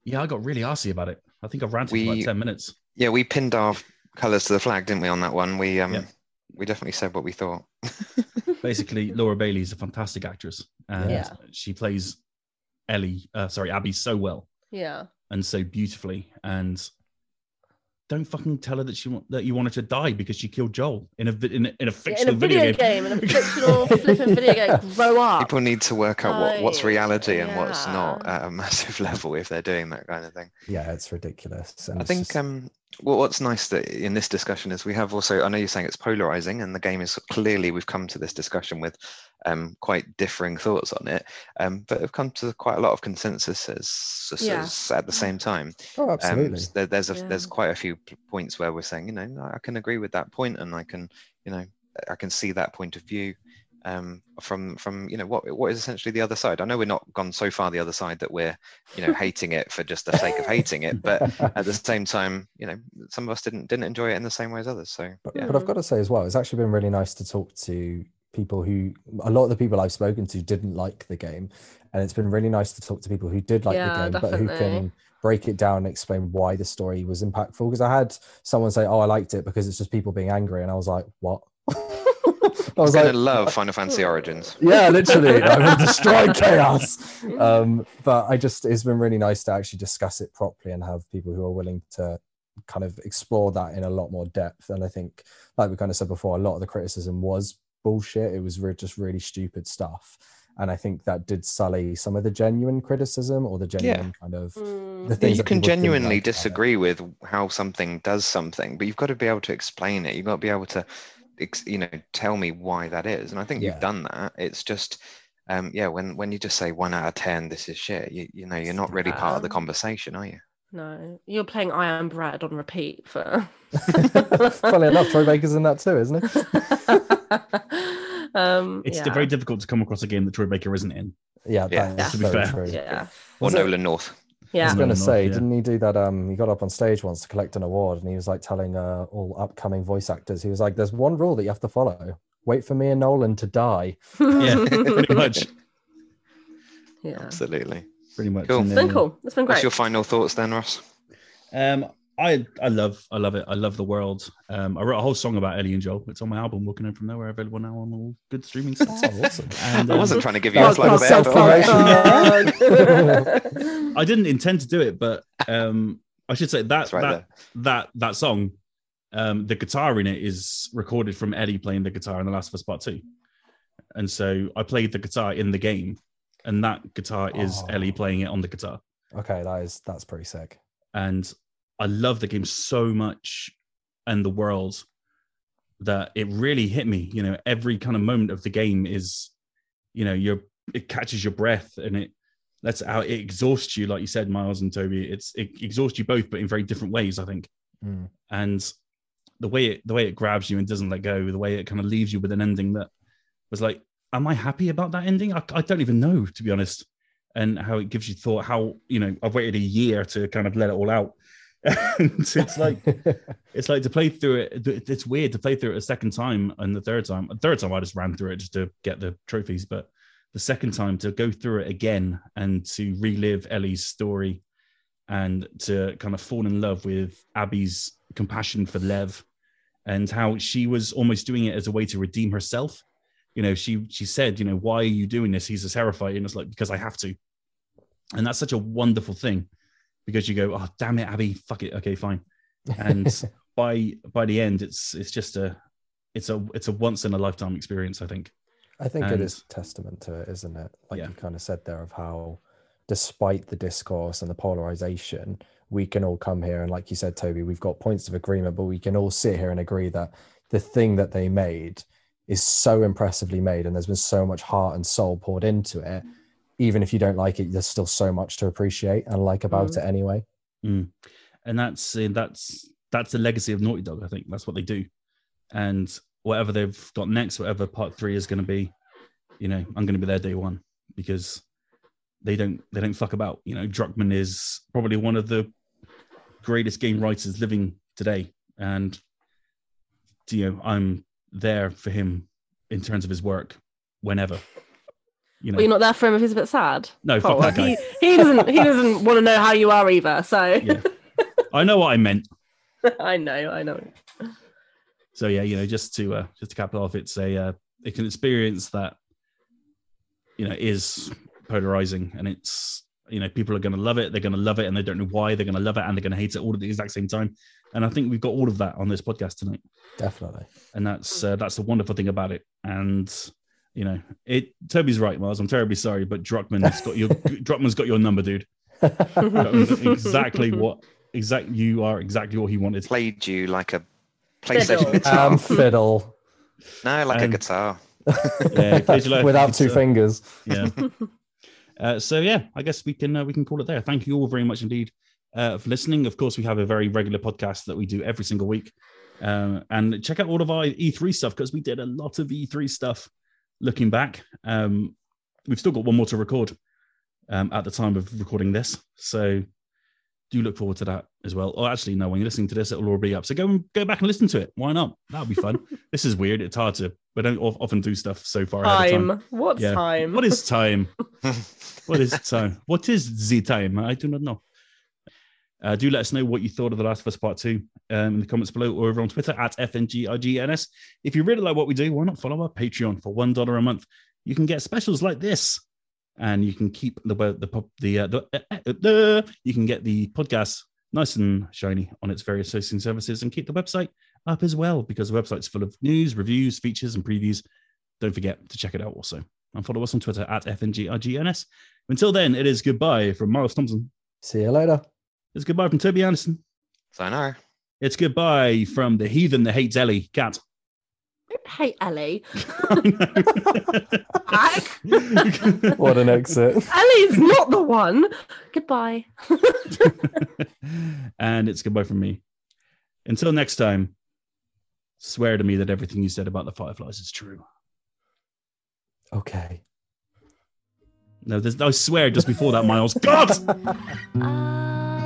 yeah, I got really arsy about it. I think I ranted for We- about ten minutes. Yeah, we pinned our colours to the flag, didn't we, on that one? We um Yeah. we definitely said what we thought. Basically, Laura Bailey is a fantastic actress, and Yeah. she plays Ellie, uh, sorry, Abby, so well yeah, and so beautifully, and. Don't fucking tell her that she want, that you want her to die because she killed Joel in a vi- in a, in a Yeah, in fictional a video, game, in a fictional flipping video game. Grow up. People need to work out what, what's I- reality and what's not at a massive level if they're doing that kind of thing. Yeah, it's ridiculous. And I it's think just- um well, what's nice that in this discussion is we have also I know you're saying it's polarizing and the game is clearly we've come to this discussion with um quite differing thoughts on it um but have come to quite a lot of consensus Yeah. at the same time oh, um absolutely. s- there, there's a there's quite a few points where we're saying you know I can agree with that point and I can you know I can see that point of view um from from you know what what is essentially the other side I know we're not gone so far the other side that we're you know hating it for just the sake of hating it but at the same time, you know, some of us didn't didn't enjoy it in the same way as others. So But, yeah, but I've got to say as well, it's actually been really nice to talk to people who a lot of the people I've spoken to didn't like the game, and it's been really nice to talk to people who did like Yeah, the game, but who can break it down and explain why the story was impactful. Because I had someone say, "Oh, I liked it because it's just people being angry," and I was like, "What?" I I was was gonna love Final Fantasy Origins. yeah, literally, I will destroy chaos. Um, but I just, it's been really nice to actually discuss it properly and have people who are willing to kind of explore that in a lot more depth. And I think, like we kind of said before, a lot of the criticism was bullshit. It was re- just really stupid stuff. And I think that did sully some of the genuine criticism or the genuine kind of Mm, the Yeah, things you can genuinely like about it. disagree with how something does something, but you've got to be able to explain it. You've got to be able to, ex- you know, tell me why that is. And I think Yeah. you've done that. It's just, um, yeah, when when you just say one out of ten, this is shit. You you know, you're not really part of the conversation, are you? no, you're playing I Am Bread on repeat for. Funny enough, Troy Baker's in that too, isn't it? um, It's yeah. very difficult to come across a game that Troy Baker isn't in. Yeah, Yeah. that is To be fair. true. Yeah, Or Was it- Nolan North. I was going to say, yeah. didn't he do that? Um, he got up on stage once to collect an award, and he was like telling uh, all upcoming voice actors, he was like, "There's one rule that you have to follow: wait for me and Nolan to die." Yeah, pretty much. Yeah. Absolutely. Pretty much. Cool. And It's then, been cool. It's been great. What's your final thoughts then, Ross? Um, I I love I love it. I love the world. Um, I wrote a whole song about Ellie and Joel. It's on my album, Walking In From Nowhere, available now on all good streaming sites. Oh, awesome. And I um, wasn't trying to give you a That's plug there, self-promotion. I didn't intend to do it, but um, I should say that That's right that that that song, um, the guitar in it is recorded from Ellie playing the guitar in The Last of Us Part Two, and so I played the guitar in the game, and that guitar is Oh. Ellie playing it on the guitar, Okay, that is that's pretty sick. and I love the game so much and the world that it really hit me. You know, every kind of moment of the game is, you know, you're it catches your breath and it lets out it exhausts you, like you said, Miles and Toby. It's it exhausts you both, but in very different ways, I think. Mm. And the way it the way it grabs you and doesn't let go, the way it kind of leaves you with an ending that was like, am I happy about that ending? I, I don't even know, to be honest. And how it gives you thought, how you know, I've waited a year to kind of let it all out. And it's like it's like to play through it. It's weird to play through it a second time and the third time. The third time I just ran through it just to get the trophies, but the second time to go through it again and to relive Ellie's story and to kind of fall in love with Abby's compassion for Lev and how she was almost doing it as a way to redeem herself. You know, she she said, you know, why are you doing this? He's a terrified, and it's like because I have to. And that's such a wonderful thing because you go, oh damn it, Abby, fuck it, okay, fine. And by by the end, it's it's just a it's a it's a once in a lifetime experience. I think. I think it And- is testament to it, isn't it? Like Yeah. you kind of said there of how, despite the discourse and the polarization, we can all come here and, like you said, Toby, we've got points of agreement, but we can all sit here and agree that the thing that they made is so impressively made, and there's been so much heart and soul poured into it. Even if you don't like it, there's still so much to appreciate and like about Mm. it anyway. Mm. And that's that's that's the legacy of Naughty Dog. I think that's what they do. And whatever they've got next, whatever part three is going to be, you know, I'm going to be there day one because they don't they don't fuck about. You know, Druckmann is probably one of the greatest game writers living today, and you know, I'm there for him in terms of his work whenever. You know, Well, you're not there for him if he's a bit sad. no, fuck that guy. he, he doesn't. He doesn't want to know how you are either. So Yeah. I know what I meant. I know. I know. so yeah, you know, just to uh, just to cap it off, it's a uh, it's an experience that you know is polarizing, and it's you know people are going to love it, they're going to love it, and they don't know why they're going to love it, and they're going to hate it all at the exact same time. And I think we've got all of that on this podcast tonight, Definitely. and that's uh, that's the wonderful thing about it. And you know, it Toby's right, Miles. I'm terribly sorry, but Druckmann's got your Druckmann's got your number, dude. Exactly what exact you are exactly what he wanted. Played you like a PlayStation Fiddle. guitar. um, fiddle no, like a guitar. Yeah, you like a without two fingers. yeah. Uh, so yeah, I guess we can uh, we can call it there. Thank you all very much indeed uh, for listening. Of course, we have a very regular podcast that we do every single week, um, and check out all of our E3 stuff because we did a lot of E3 stuff. Looking back, um, we've still got one more to record um, at the time of recording this, so do look forward to that as well. Or actually, no, when you're listening to this, it'll already be up. So go and go back and listen to it. Why not? That'll be fun. this is weird. It's hard to. We don't often do stuff so far ahead of time. Time. What's Yeah. time? What is time? What is time? What is the time? I do not know. Uh, do let us know what you thought of The Last of Us Part 2 um, in the comments below or over on Twitter at FNGRGNS. If you really like what we do, why not follow our Patreon for $1 a month? You can get specials like this and you can keep the the the, uh, the, uh, uh, the you can get the podcast nice and shiny on its various hosting services and keep the website up as well because the website's full of news, reviews, features, and previews. Don't forget to check it out also. And follow us on Twitter at FNGRGNS. Until then, it is goodbye from Miles Thompson. See you later. It's goodbye from Toby Andersen. So no. It's goodbye from the heathen that hates Ellie, Kat. Hate Ellie. What an exit. Ellie's not the one. Goodbye. and it's goodbye from me. Until next time, swear to me that everything you said about the Fireflies is true. Okay. No, there's, I swear just before that, Miles. God! I uh,